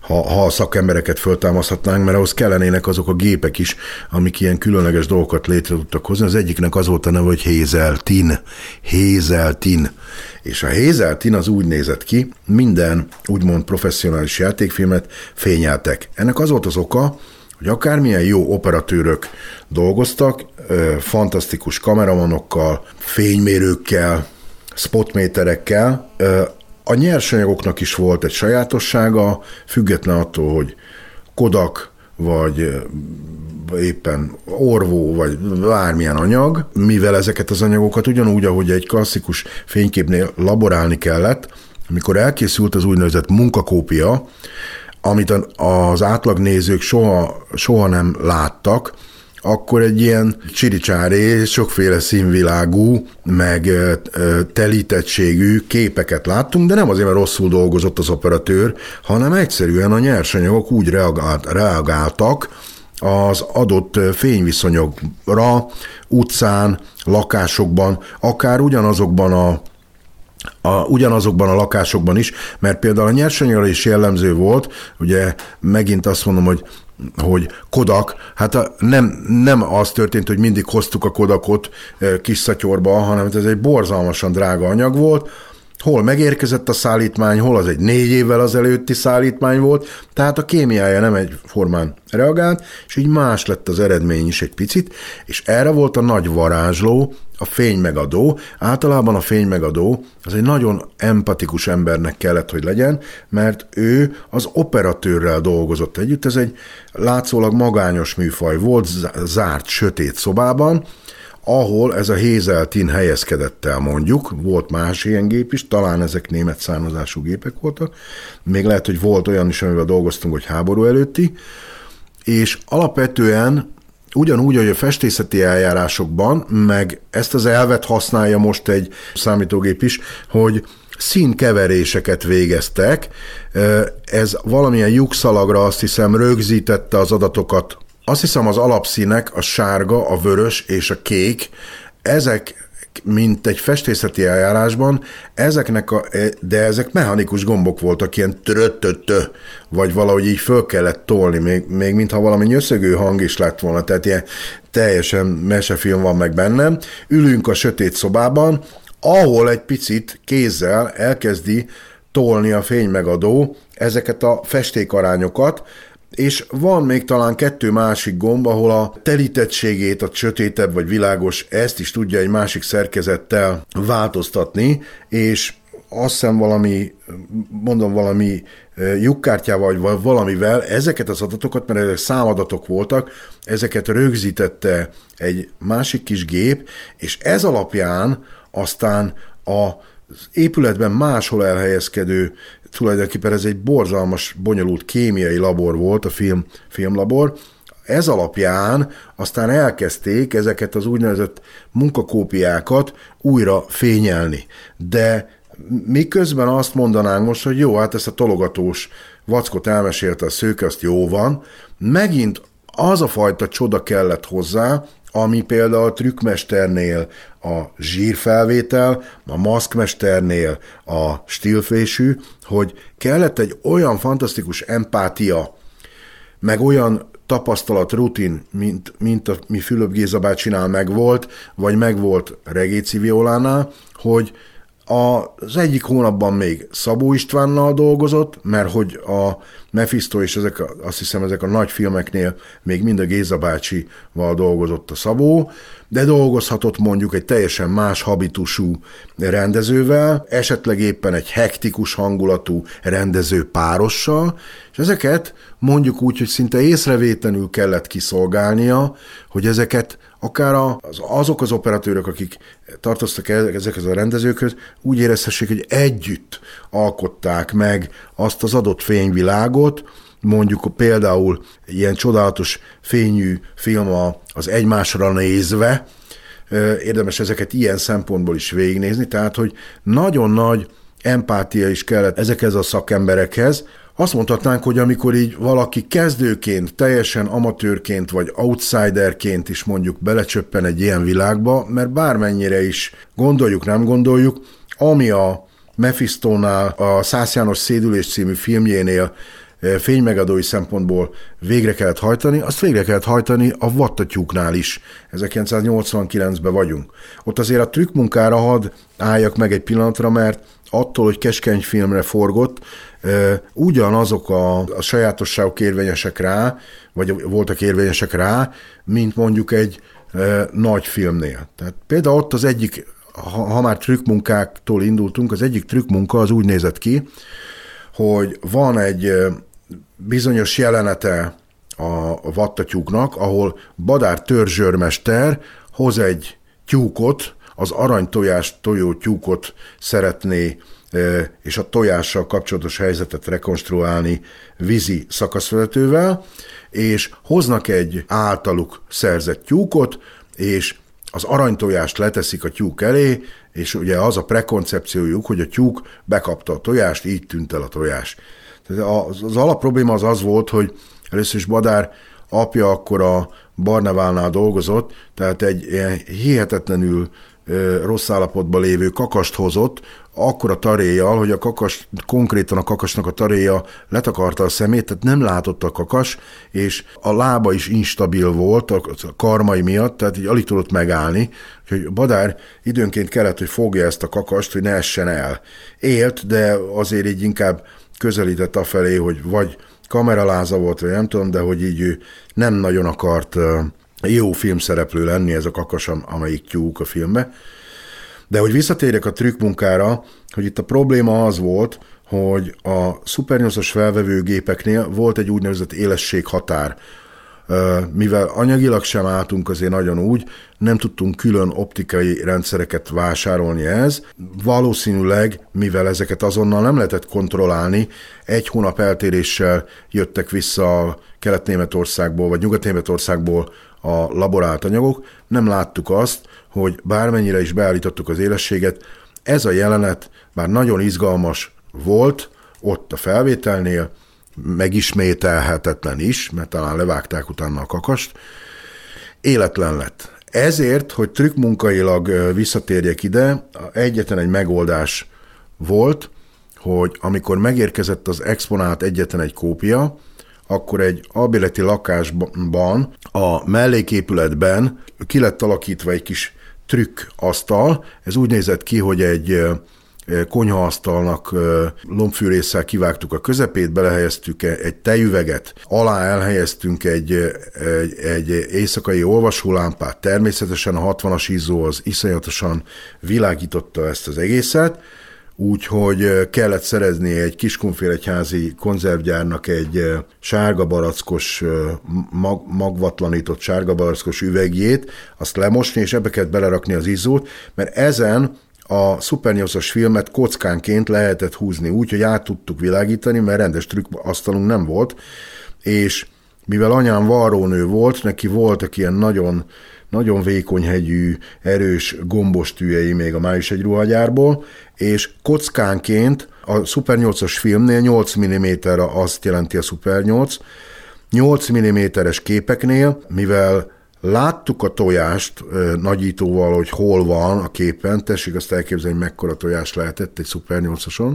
ha, ha a szakembereket föltámaszhatnánk, mert ahhoz kellenének azok a gépek is, amik ilyen különleges dolgokat létre tudtak hozni. Az egyiknek az volt a neve, hogy Hézeltin. Hézeltin. És a Hézeltin az úgy nézett ki, minden úgymond professzionális játékfilmet fényeltek. Ennek az volt az oka, hogy akármilyen jó operatőrök dolgoztak, fantasztikus kameramanokkal, fénymérőkkel, spotméterekkel, a nyersanyagoknak is volt egy sajátossága, független attól, hogy Kodak vagy éppen orvó, vagy bármilyen anyag, mivel ezeket az anyagokat ugyanúgy, ahogy egy klasszikus fényképnél laborálni kellett, amikor elkészült az úgynevezett munkakópia, amit az átlagnézők soha, soha nem láttak, akkor egy ilyen csiricsáré, sokféle színvilágú, meg telítettségű képeket láttunk, de nem azért, mert rosszul dolgozott az operatőr, hanem egyszerűen a nyersanyagok úgy reagált, reagáltak, az adott fényviszonyokra, utcán, lakásokban, akár ugyanazokban a a, ugyanazokban a lakásokban is, mert például a nyersanyagra is jellemző volt, ugye megint azt mondom, hogy hogy Kodak, hát a, nem, nem az történt, hogy mindig hoztuk a Kodakot e, kis szatyorba, hanem ez egy borzalmasan drága anyag volt, hol megérkezett a szállítmány, hol az egy négy évvel az előtti szállítmány volt, tehát a kémiája nem egy formán reagált, és így más lett az eredmény is egy picit, és erre volt a nagy varázsló, a fénymegadó. Általában a fénymegadó az egy nagyon empatikus embernek kellett, hogy legyen, mert ő az operatőrrel dolgozott együtt. Ez egy látszólag magányos műfaj volt, zárt, sötét szobában, ahol ez a Hézeltin helyezkedett el mondjuk, volt más ilyen gép is, talán ezek német származású gépek voltak, még lehet, hogy volt olyan is, amivel dolgoztunk, hogy háború előtti, és alapvetően ugyanúgy, hogy a festészeti eljárásokban, meg ezt az elvet használja most egy számítógép is, hogy színkeveréseket végeztek. Ez valamilyen lyukszalagra azt hiszem rögzítette az adatokat. Azt hiszem az alapszínek, a sárga, a vörös és a kék, ezek mint egy festészeti eljárásban, ezeknek a, de ezek mechanikus gombok voltak, ilyen tröttötö, vagy valahogy így föl kellett tolni, még, még mintha valami nyöszögő hang is lett volna, tehát ilyen teljesen mesefilm van meg bennem. Ülünk a sötét szobában, ahol egy picit kézzel elkezdi tolni a fénymegadó ezeket a festékarányokat, és van még talán kettő másik gomb, ahol a telítettségét, a sötétebb vagy világos, ezt is tudja egy másik szerkezettel változtatni, és azt hiszem valami, mondom valami lyukkártyával, vagy valamivel ezeket az adatokat, mert ezek számadatok voltak, ezeket rögzítette egy másik kis gép, és ez alapján aztán a épületben máshol elhelyezkedő tulajdonképpen ez egy borzalmas, bonyolult kémiai labor volt, a film, filmlabor, ez alapján aztán elkezdték ezeket az úgynevezett munkakópiákat újra fényelni. De miközben azt mondanánk most, hogy jó, hát ezt a tologatós vackot elmesélte a szőke, azt jó van, megint az a fajta csoda kellett hozzá, ami például a trükkmesternél a zsírfelvétel, a maszkmesternél a stílfésű, hogy kellett egy olyan fantasztikus empátia, meg olyan tapasztalat, rutin, mint, mint a, mi Fülöp Géza bácsinál megvolt, vagy megvolt Regéci Violánál, hogy az egyik hónapban még Szabó Istvánnal dolgozott, mert hogy a Mephisto és ezek, a, azt hiszem ezek a nagy filmeknél még mind a Géza bácsival dolgozott a Szabó, de dolgozhatott mondjuk egy teljesen más habitusú rendezővel, esetleg éppen egy hektikus hangulatú rendező párossal, és ezeket mondjuk úgy, hogy szinte észrevétlenül kellett kiszolgálnia, hogy ezeket akár az, azok az operatőrök, akik tartoztak ezekhez a rendezőkhöz, úgy érezhessék, hogy együtt alkották meg azt az adott fényvilágot, mondjuk például ilyen csodálatos fényű film az egymásra nézve, érdemes ezeket ilyen szempontból is végignézni, tehát hogy nagyon nagy empátia is kellett ezekhez a szakemberekhez, azt mondhatnánk, hogy amikor így valaki kezdőként, teljesen amatőrként vagy outsiderként is mondjuk belecsöppen egy ilyen világba, mert bármennyire is gondoljuk, nem gondoljuk, ami a Mephistónál, a Szász János Szédülés című filmjénél eh, fénymegadói szempontból végre kellett hajtani, azt végre kellett hajtani a vattatyúknál is. 1989-ben vagyunk. Ott azért a trükkmunkára had álljak meg egy pillanatra, mert attól, hogy keskeny filmre forgott, ugyanazok a, a sajátosságok érvényesek rá, vagy voltak érvényesek rá, mint mondjuk egy nagy filmnél. Tehát például ott az egyik, ha, ha már trükkmunkáktól indultunk, az egyik trükkmunka az úgy nézett ki, hogy van egy bizonyos jelenete a vattatyúknak, ahol Badár törzsőrmester hoz egy tyúkot, az aranytojás tojó tyúkot szeretné és a tojással kapcsolatos helyzetet rekonstruálni vízi szakaszvezetővel, és hoznak egy általuk szerzett tyúkot, és az aranytojást leteszik a tyúk elé, és ugye az a prekoncepciójuk, hogy a tyúk bekapta a tojást, így tűnt el a tojás. Az, az alapprobléma az az volt, hogy először is Badár apja akkor a Barneválnál dolgozott, tehát egy ilyen hihetetlenül rossz állapotban lévő kakast hozott, akkor a taréjjal, hogy a kakas, konkrétan a kakasnak a taréja letakarta a szemét, tehát nem látott a kakas, és a lába is instabil volt a karmai miatt, tehát így alig tudott megállni, hogy Badár időnként kellett, hogy fogja ezt a kakast, hogy ne essen el. Élt, de azért így inkább közelített afelé, hogy vagy kameraláza volt, vagy nem tudom, de hogy így nem nagyon akart jó filmszereplő lenni ez a kakas, amelyik tyúk a filmbe. De hogy visszatérjek a trükkmunkára, hogy itt a probléma az volt, hogy a Super 8-as felvevőgépeknél volt egy úgynevezett élességhatár, mivel anyagilag sem álltunk azért nagyon úgy, nem tudtunk külön optikai rendszereket vásárolni ez. Valószínűleg, mivel ezeket azonnal nem lehetett kontrollálni, egy hónap eltéréssel jöttek vissza Kelet-Németországból vagy Nyugat-Németországból a laborált anyagok, nem láttuk azt, hogy bármennyire is beállítottuk az élességet, ez a jelenet már nagyon izgalmas volt ott a felvételnél, megismételhetetlen is, mert talán levágták utána a kakast, életlen lett. Ezért, hogy trükkmunkailag visszatérjek ide, egyetlen egy megoldás volt, hogy amikor megérkezett az exponát egyetlen egy kópia, akkor egy albéleti lakásban, a melléképületben ki lett alakítva egy kis trükk asztal. Ez úgy nézett ki, hogy egy konyhaasztalnak lombfűrészsel kivágtuk a közepét, belehelyeztük e- egy tejüveget, alá elhelyeztünk egy, egy, egy éjszakai olvasólámpát, természetesen a 60-as izzó az iszonyatosan világította ezt az egészet, úgyhogy kellett szerezni egy kiskunfélegyházi konzervgyárnak egy sárga barackos, mag, magvatlanított sárga barackos üvegjét, azt lemosni, és ebbe kellett belerakni az izzót, mert ezen a Super 8-as filmet kockánként lehetett húzni. Úgy, hogy át tudtuk világítani, mert rendes trükk asztalunk nem volt, és mivel anyám varrónő volt, neki voltak ilyen nagyon, nagyon vékonyhegyű, erős gombos tűjei még a május egy ruhagyárból, és kockánként a Super 8-as filmnél 8 mm azt jelenti a Super 8, 8 mm-es képeknél, mivel Láttuk a tojást nagyítóval, hogy hol van a képen, tessék azt elképzelni, hogy mekkora tojás lehetett egy Super 8-ason.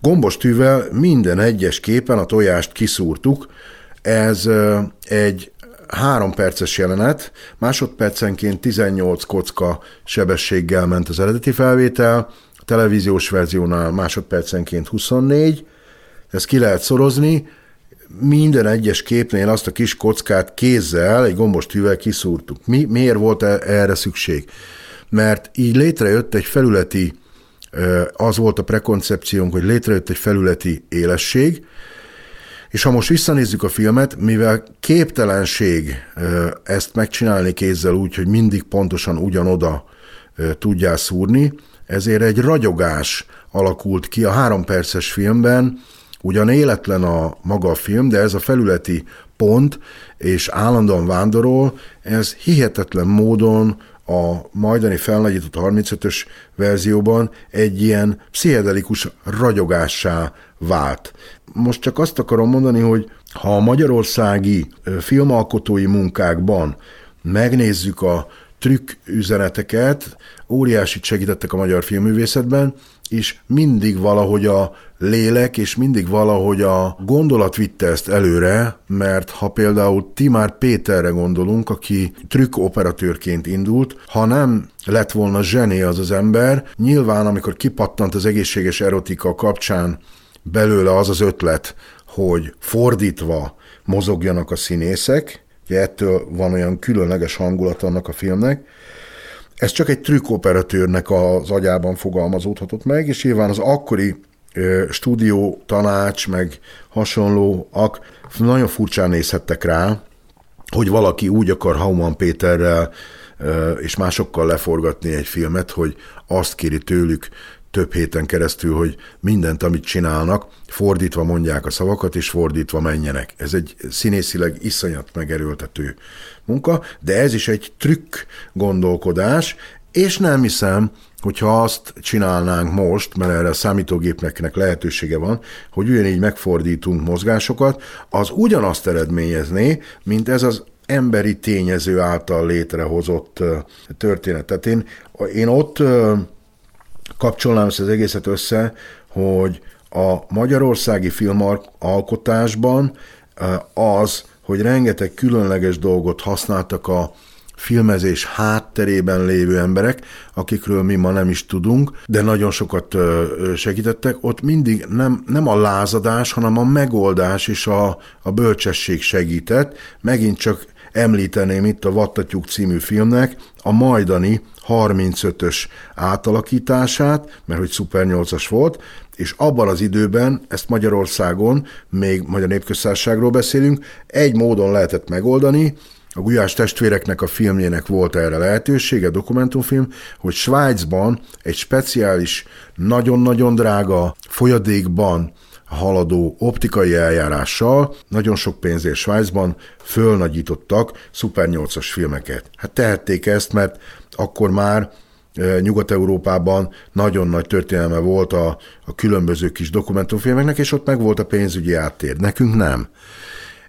Gombos tűvel minden egyes képen a tojást kiszúrtuk, ez egy három perces jelenet, másodpercenként 18 kocka sebességgel ment az eredeti felvétel, a televíziós verziónál másodpercenként 24, ezt ki lehet szorozni, minden egyes képnél azt a kis kockát kézzel, egy gombos tűvel kiszúrtuk. Mi, miért volt e, erre szükség? Mert így létrejött egy felületi, az volt a prekoncepciónk, hogy létrejött egy felületi élesség, és ha most visszanézzük a filmet, mivel képtelenség ezt megcsinálni kézzel úgy, hogy mindig pontosan ugyanoda tudjál szúrni, ezért egy ragyogás alakult ki a három perces filmben, Ugyan életlen a maga a film, de ez a felületi pont, és állandóan vándorol, ez hihetetlen módon a majdani felnagyított 35-ös verzióban egy ilyen pszichedelikus ragyogássá vált. Most csak azt akarom mondani, hogy ha a magyarországi filmalkotói munkákban megnézzük a trükk üzeneteket, óriásit segítettek a magyar filmművészetben, és mindig valahogy a lélek, és mindig valahogy a gondolat vitte ezt előre, mert ha például Timár Péterre gondolunk, aki trükk operatőrként indult, ha nem lett volna zseni az az ember, nyilván amikor kipattant az egészséges erotika kapcsán belőle az az ötlet, hogy fordítva mozogjanak a színészek, ugye ettől van olyan különleges hangulat annak a filmnek, ez csak egy trükkoperatőrnek az agyában fogalmazódhatott meg, és nyilván az akkori stúdió tanács, meg hasonlóak nagyon furcsán nézhettek rá, hogy valaki úgy akar Hauman Péterrel és másokkal leforgatni egy filmet, hogy azt kéri tőlük több héten keresztül, hogy mindent, amit csinálnak, fordítva mondják a szavakat, és fordítva menjenek. Ez egy színészileg iszonyat megerőltető munka, de ez is egy trükk gondolkodás, és nem hiszem, hogyha azt csinálnánk most, mert erre a számítógépnek lehetősége van, hogy ugyanígy megfordítunk mozgásokat, az ugyanazt eredményezné, mint ez az emberi tényező által létrehozott történet. Tehát én, én ott kapcsolnám ezt az egészet össze, hogy a magyarországi filmalkotásban az, hogy rengeteg különleges dolgot használtak a filmezés hátterében lévő emberek, akikről mi ma nem is tudunk, de nagyon sokat segítettek, ott mindig nem, nem a lázadás, hanem a megoldás és a, a bölcsesség segített. Megint csak említeném itt a Vattatyúk című filmnek a majdani 35-ös átalakítását, mert hogy Super 8-as volt, és abban az időben, ezt Magyarországon, még Magyar Népköztársaságról beszélünk, egy módon lehetett megoldani, a Gulyás testvéreknek a filmjének volt erre lehetősége, dokumentumfilm, hogy Svájcban egy speciális, nagyon-nagyon drága folyadékban haladó optikai eljárással nagyon sok pénzért Svájcban fölnagyítottak Super 8-as filmeket. Hát tehették ezt, mert akkor már e, Nyugat-Európában nagyon nagy történelme volt a, a különböző kis dokumentumfilmeknek, és ott meg volt a pénzügyi áttér. Nekünk nem.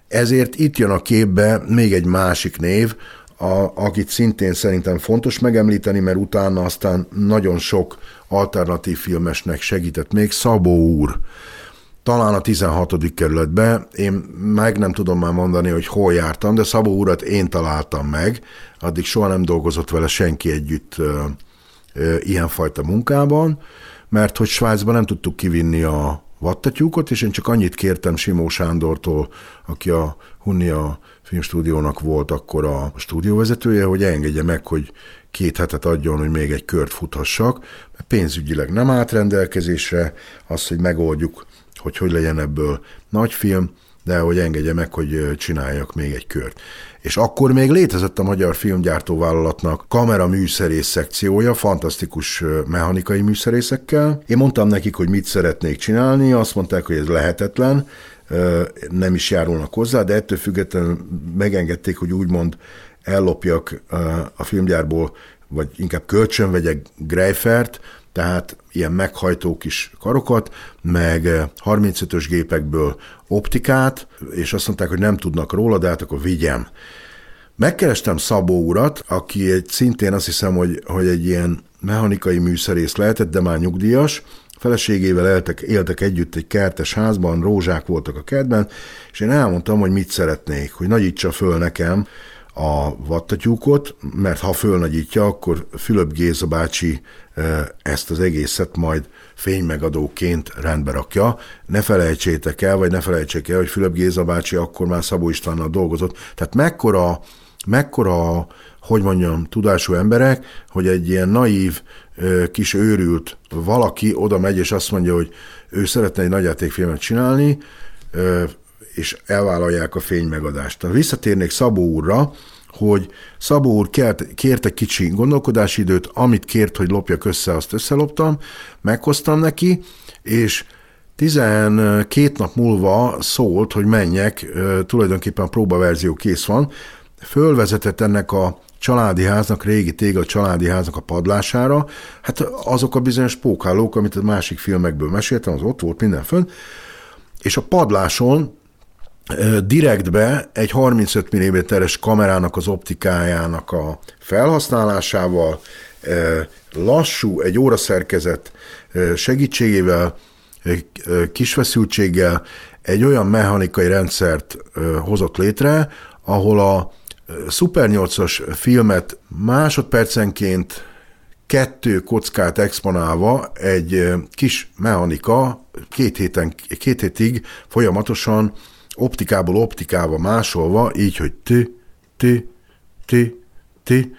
Ezért itt jön a képbe még egy másik név, a, akit szintén szerintem fontos megemlíteni, mert utána aztán nagyon sok alternatív filmesnek segített még Szabó úr. Talán a 16. kerületbe, én meg nem tudom már mondani, hogy hol jártam, de Szabó urat én találtam meg, addig soha nem dolgozott vele senki együtt ö, ö, ilyenfajta munkában, mert hogy Svájcban nem tudtuk kivinni a, vattatyúkot, és én csak annyit kértem Simó Sándortól, aki a Hunia filmstúdiónak volt akkor a stúdióvezetője, hogy engedje meg, hogy két hetet adjon, hogy még egy kört futhassak, mert pénzügyileg nem állt rendelkezésre, az, hogy megoldjuk, hogy hogy legyen ebből nagy film, de hogy engedje meg, hogy csináljak még egy kört. És akkor még létezett a Magyar Filmgyártóvállalatnak kamera műszerész szekciója, fantasztikus mechanikai műszerészekkel. Én mondtam nekik, hogy mit szeretnék csinálni, azt mondták, hogy ez lehetetlen, nem is járulnak hozzá, de ettől függetlenül megengedték, hogy úgymond ellopjak a filmgyárból, vagy inkább kölcsön vegyek Greifert, tehát ilyen meghajtó kis karokat, meg 35-ös gépekből optikát, és azt mondták, hogy nem tudnak róla, de hát akkor vigyem. Megkerestem Szabó urat, aki egy szintén azt hiszem, hogy, hogy egy ilyen mechanikai műszerész lehetett, de már nyugdíjas, feleségével éltek, éltek együtt egy kertes házban, rózsák voltak a kertben, és én elmondtam, hogy mit szeretnék, hogy nagyítsa föl nekem a vattatyúkot, mert ha fölnagyítja, akkor Fülöp Géza bácsi ezt az egészet majd fénymegadóként rendbe rakja. Ne felejtsétek el, vagy ne felejtsék el, hogy Fülöp Géza bácsi akkor már Szabó Istvánnal dolgozott. Tehát mekkora, mekkora, hogy mondjam, tudású emberek, hogy egy ilyen naív, kis őrült valaki oda megy, és azt mondja, hogy ő szeretne egy nagyjátékfilmet csinálni, és elvállalják a fénymegadást. Tehát visszatérnék Szabó úrra, hogy Szabó úr kért, kérte kicsi gondolkodási időt, amit kért, hogy lopjak össze, azt összeloptam, meghoztam neki, és 12 nap múlva szólt, hogy menjek, tulajdonképpen a próbaverzió kész van, fölvezetett ennek a családi háznak, régi téga családi háznak a padlására, hát azok a bizonyos pókhálók, amit a másik filmekből meséltem, az ott volt minden fönn, és a padláson direktbe egy 35 mm-es kamerának az optikájának a felhasználásával, lassú, egy óraszerkezet segítségével, kis feszültséggel egy olyan mechanikai rendszert hozott létre, ahol a Super 8-as filmet másodpercenként kettő kockát exponálva egy kis mechanika két, héten, két hétig folyamatosan optikából optikába másolva, így, hogy ti, ti, ti, ti.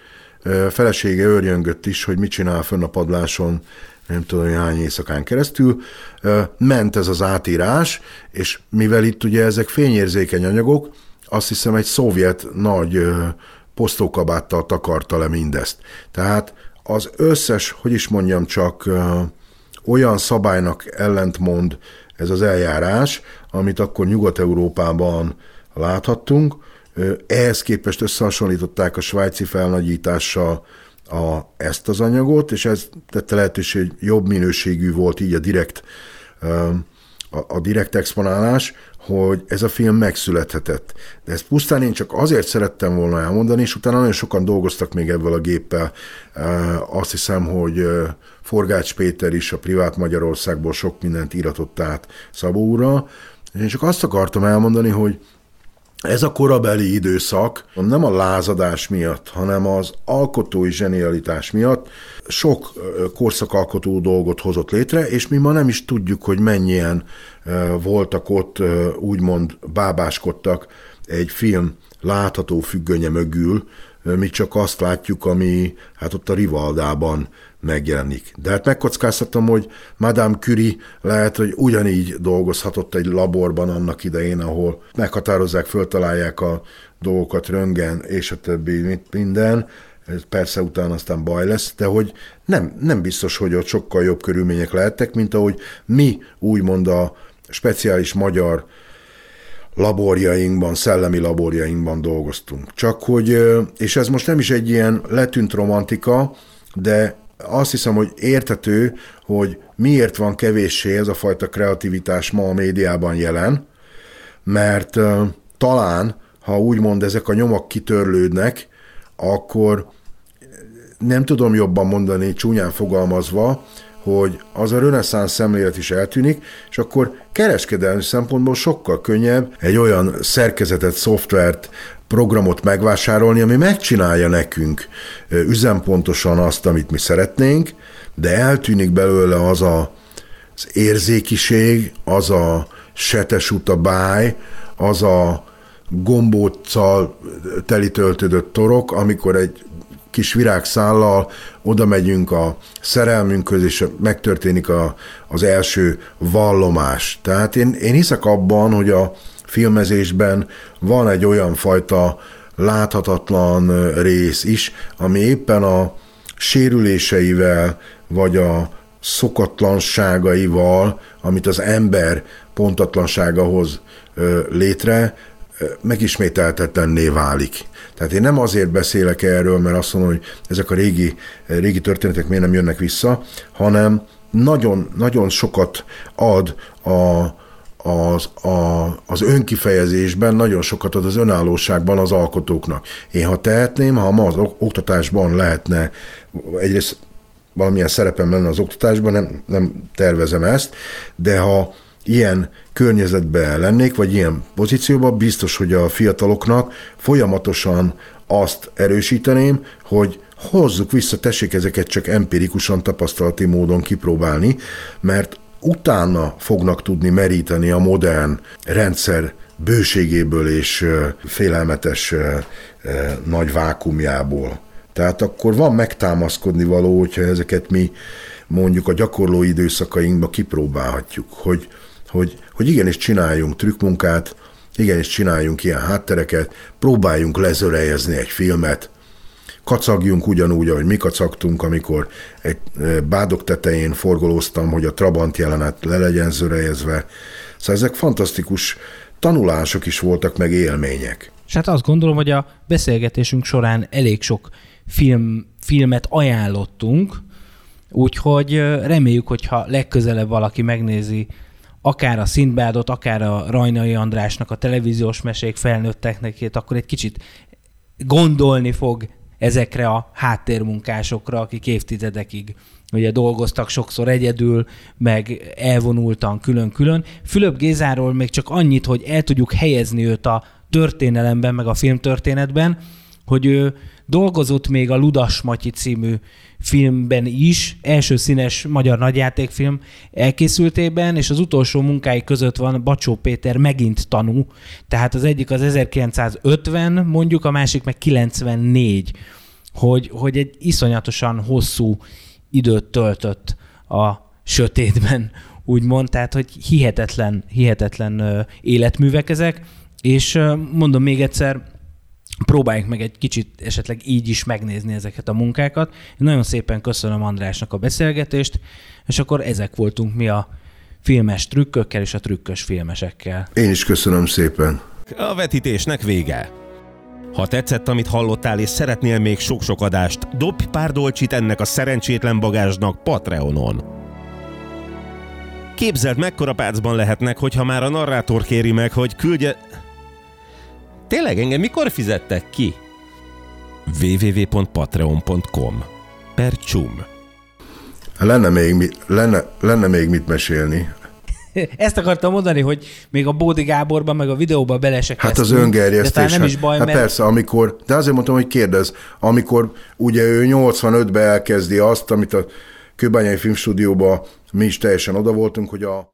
Felesége őrjöngött is, hogy mit csinál fönn a padláson, nem tudom, hány éjszakán keresztül, ment ez az átírás, és mivel itt ugye ezek fényérzékeny anyagok, azt hiszem egy szovjet nagy posztókabáttal takarta le mindezt. Tehát az összes, hogy is mondjam csak, olyan szabálynak ellentmond ez az eljárás, amit akkor Nyugat-Európában láthattunk. Ehhez képest összehasonlították a svájci felnagyítással a, ezt az anyagot, és ez tette lehetőség, hogy jobb minőségű volt így a direkt, a, a direkt exponálás, hogy ez a film megszülethetett. De ezt pusztán én csak azért szerettem volna elmondani, és utána nagyon sokan dolgoztak még ebből a géppel. Azt hiszem, hogy Forgács Péter is a privát Magyarországból sok mindent íratott át Szabó úrra. Én csak azt akartam elmondani, hogy ez a korabeli időszak nem a lázadás miatt, hanem az alkotói zsenialitás miatt sok korszakalkotó dolgot hozott létre, és mi ma nem is tudjuk, hogy mennyien voltak ott, úgymond bábáskodtak egy film látható függönye mögül, mi csak azt látjuk, ami hát ott a Rivaldában megjelenik. De hát megkockáztatom, hogy Madame Curie lehet, hogy ugyanígy dolgozhatott egy laborban annak idején, ahol meghatározzák, föltalálják a dolgokat, röngen, és a többi, minden, persze utána aztán baj lesz, de hogy nem, nem biztos, hogy ott sokkal jobb körülmények lehettek, mint ahogy mi úgymond a speciális magyar laborjainkban, szellemi laborjainkban dolgoztunk. Csak hogy, és ez most nem is egy ilyen letűnt romantika, de azt hiszem, hogy értető, hogy miért van kevéssé ez a fajta kreativitás ma a médiában jelen, mert talán, ha úgymond ezek a nyomak kitörlődnek, akkor nem tudom jobban mondani, csúnyán fogalmazva, hogy az a reneszánsz szemlélet is eltűnik, és akkor kereskedelmi szempontból sokkal könnyebb egy olyan szerkezetet, szoftvert, programot megvásárolni, ami megcsinálja nekünk üzempontosan azt, amit mi szeretnénk, de eltűnik belőle az a, az érzékiség, az a setes utabály, az a gombóccal telitöltődött torok, amikor egy kis virágszállal oda megyünk a szerelmünkhöz, és megtörténik a, az első vallomás. Tehát én, én hiszek abban, hogy a filmezésben van egy olyan fajta láthatatlan rész is, ami éppen a sérüléseivel, vagy a szokatlanságaival, amit az ember pontatlansága hoz létre, megismételtetlenné válik. Tehát én nem azért beszélek erről, mert azt mondom, hogy ezek a régi, régi történetek miért nem jönnek vissza, hanem nagyon, nagyon sokat ad a, az, a, az önkifejezésben, nagyon sokat ad az önállóságban az alkotóknak. Én ha tehetném, ha ma az oktatásban lehetne egyrészt valamilyen szerepem lenne az oktatásban, nem, nem tervezem ezt, de ha ilyen környezetben lennék, vagy ilyen pozícióban, biztos, hogy a fiataloknak folyamatosan azt erősíteném, hogy hozzuk vissza, tessék ezeket csak empirikusan, tapasztalati módon kipróbálni, mert utána fognak tudni meríteni a modern rendszer bőségéből és félelmetes nagy vákumjából. Tehát akkor van megtámaszkodni való, hogyha ezeket mi mondjuk a gyakorló időszakainkban kipróbálhatjuk, hogy, hogy, hogy igenis csináljunk trükkmunkát, igenis csináljunk ilyen háttereket, próbáljunk lezörejezni egy filmet, kacagjunk ugyanúgy, ahogy mi kacagtunk, amikor egy bádok tetején forgolóztam, hogy a Trabant jelenet le legyen zörejezve. Szóval ezek fantasztikus tanulások is voltak, meg élmények. És hát azt gondolom, hogy a beszélgetésünk során elég sok film, filmet ajánlottunk, úgyhogy reméljük, hogyha legközelebb valaki megnézi akár a Szintbádot, akár a Rajnai Andrásnak a televíziós mesék felnőtteknek, akkor egy kicsit gondolni fog ezekre a háttérmunkásokra, akik évtizedekig ugye dolgoztak sokszor egyedül, meg elvonultan külön-külön. Fülöp Gézáról még csak annyit, hogy el tudjuk helyezni őt a történelemben, meg a filmtörténetben, hogy ő dolgozott még a Ludas Matyi című filmben is, első színes magyar nagyjátékfilm elkészültében, és az utolsó munkái között van Bacsó Péter megint tanú, tehát az egyik az 1950 mondjuk, a másik meg 94, hogy, hogy egy iszonyatosan hosszú időt töltött a sötétben, úgymond, tehát hogy hihetetlen, hihetetlen életművek ezek, és mondom még egyszer, próbáljuk meg egy kicsit esetleg így is megnézni ezeket a munkákat. Én nagyon szépen köszönöm Andrásnak a beszélgetést, és akkor ezek voltunk mi a filmes trükkökkel és a trükkös filmesekkel. Én is köszönöm szépen. A vetítésnek vége. Ha tetszett, amit hallottál, és szeretnél még sok-sok adást, dobj pár dolcsit ennek a szerencsétlen bagázsnak Patreonon. Képzeld, mekkora pácban lehetnek, hogyha már a narrátor kéri meg, hogy küldje... Tényleg engem mikor fizettek ki? www.patreon.com Per csum. Lenne még, mi, lenne, lenne még mit mesélni. Ezt akartam mondani, hogy még a Bódi Gáborban, meg a videóban bele se Hát az öngerjesztés. Nem is baj, hát mert persze, amikor, de azért mondtam, hogy kérdez, amikor ugye ő 85-ben elkezdi azt, amit a Kőbányai Filmstúdióban mi is teljesen oda voltunk, hogy a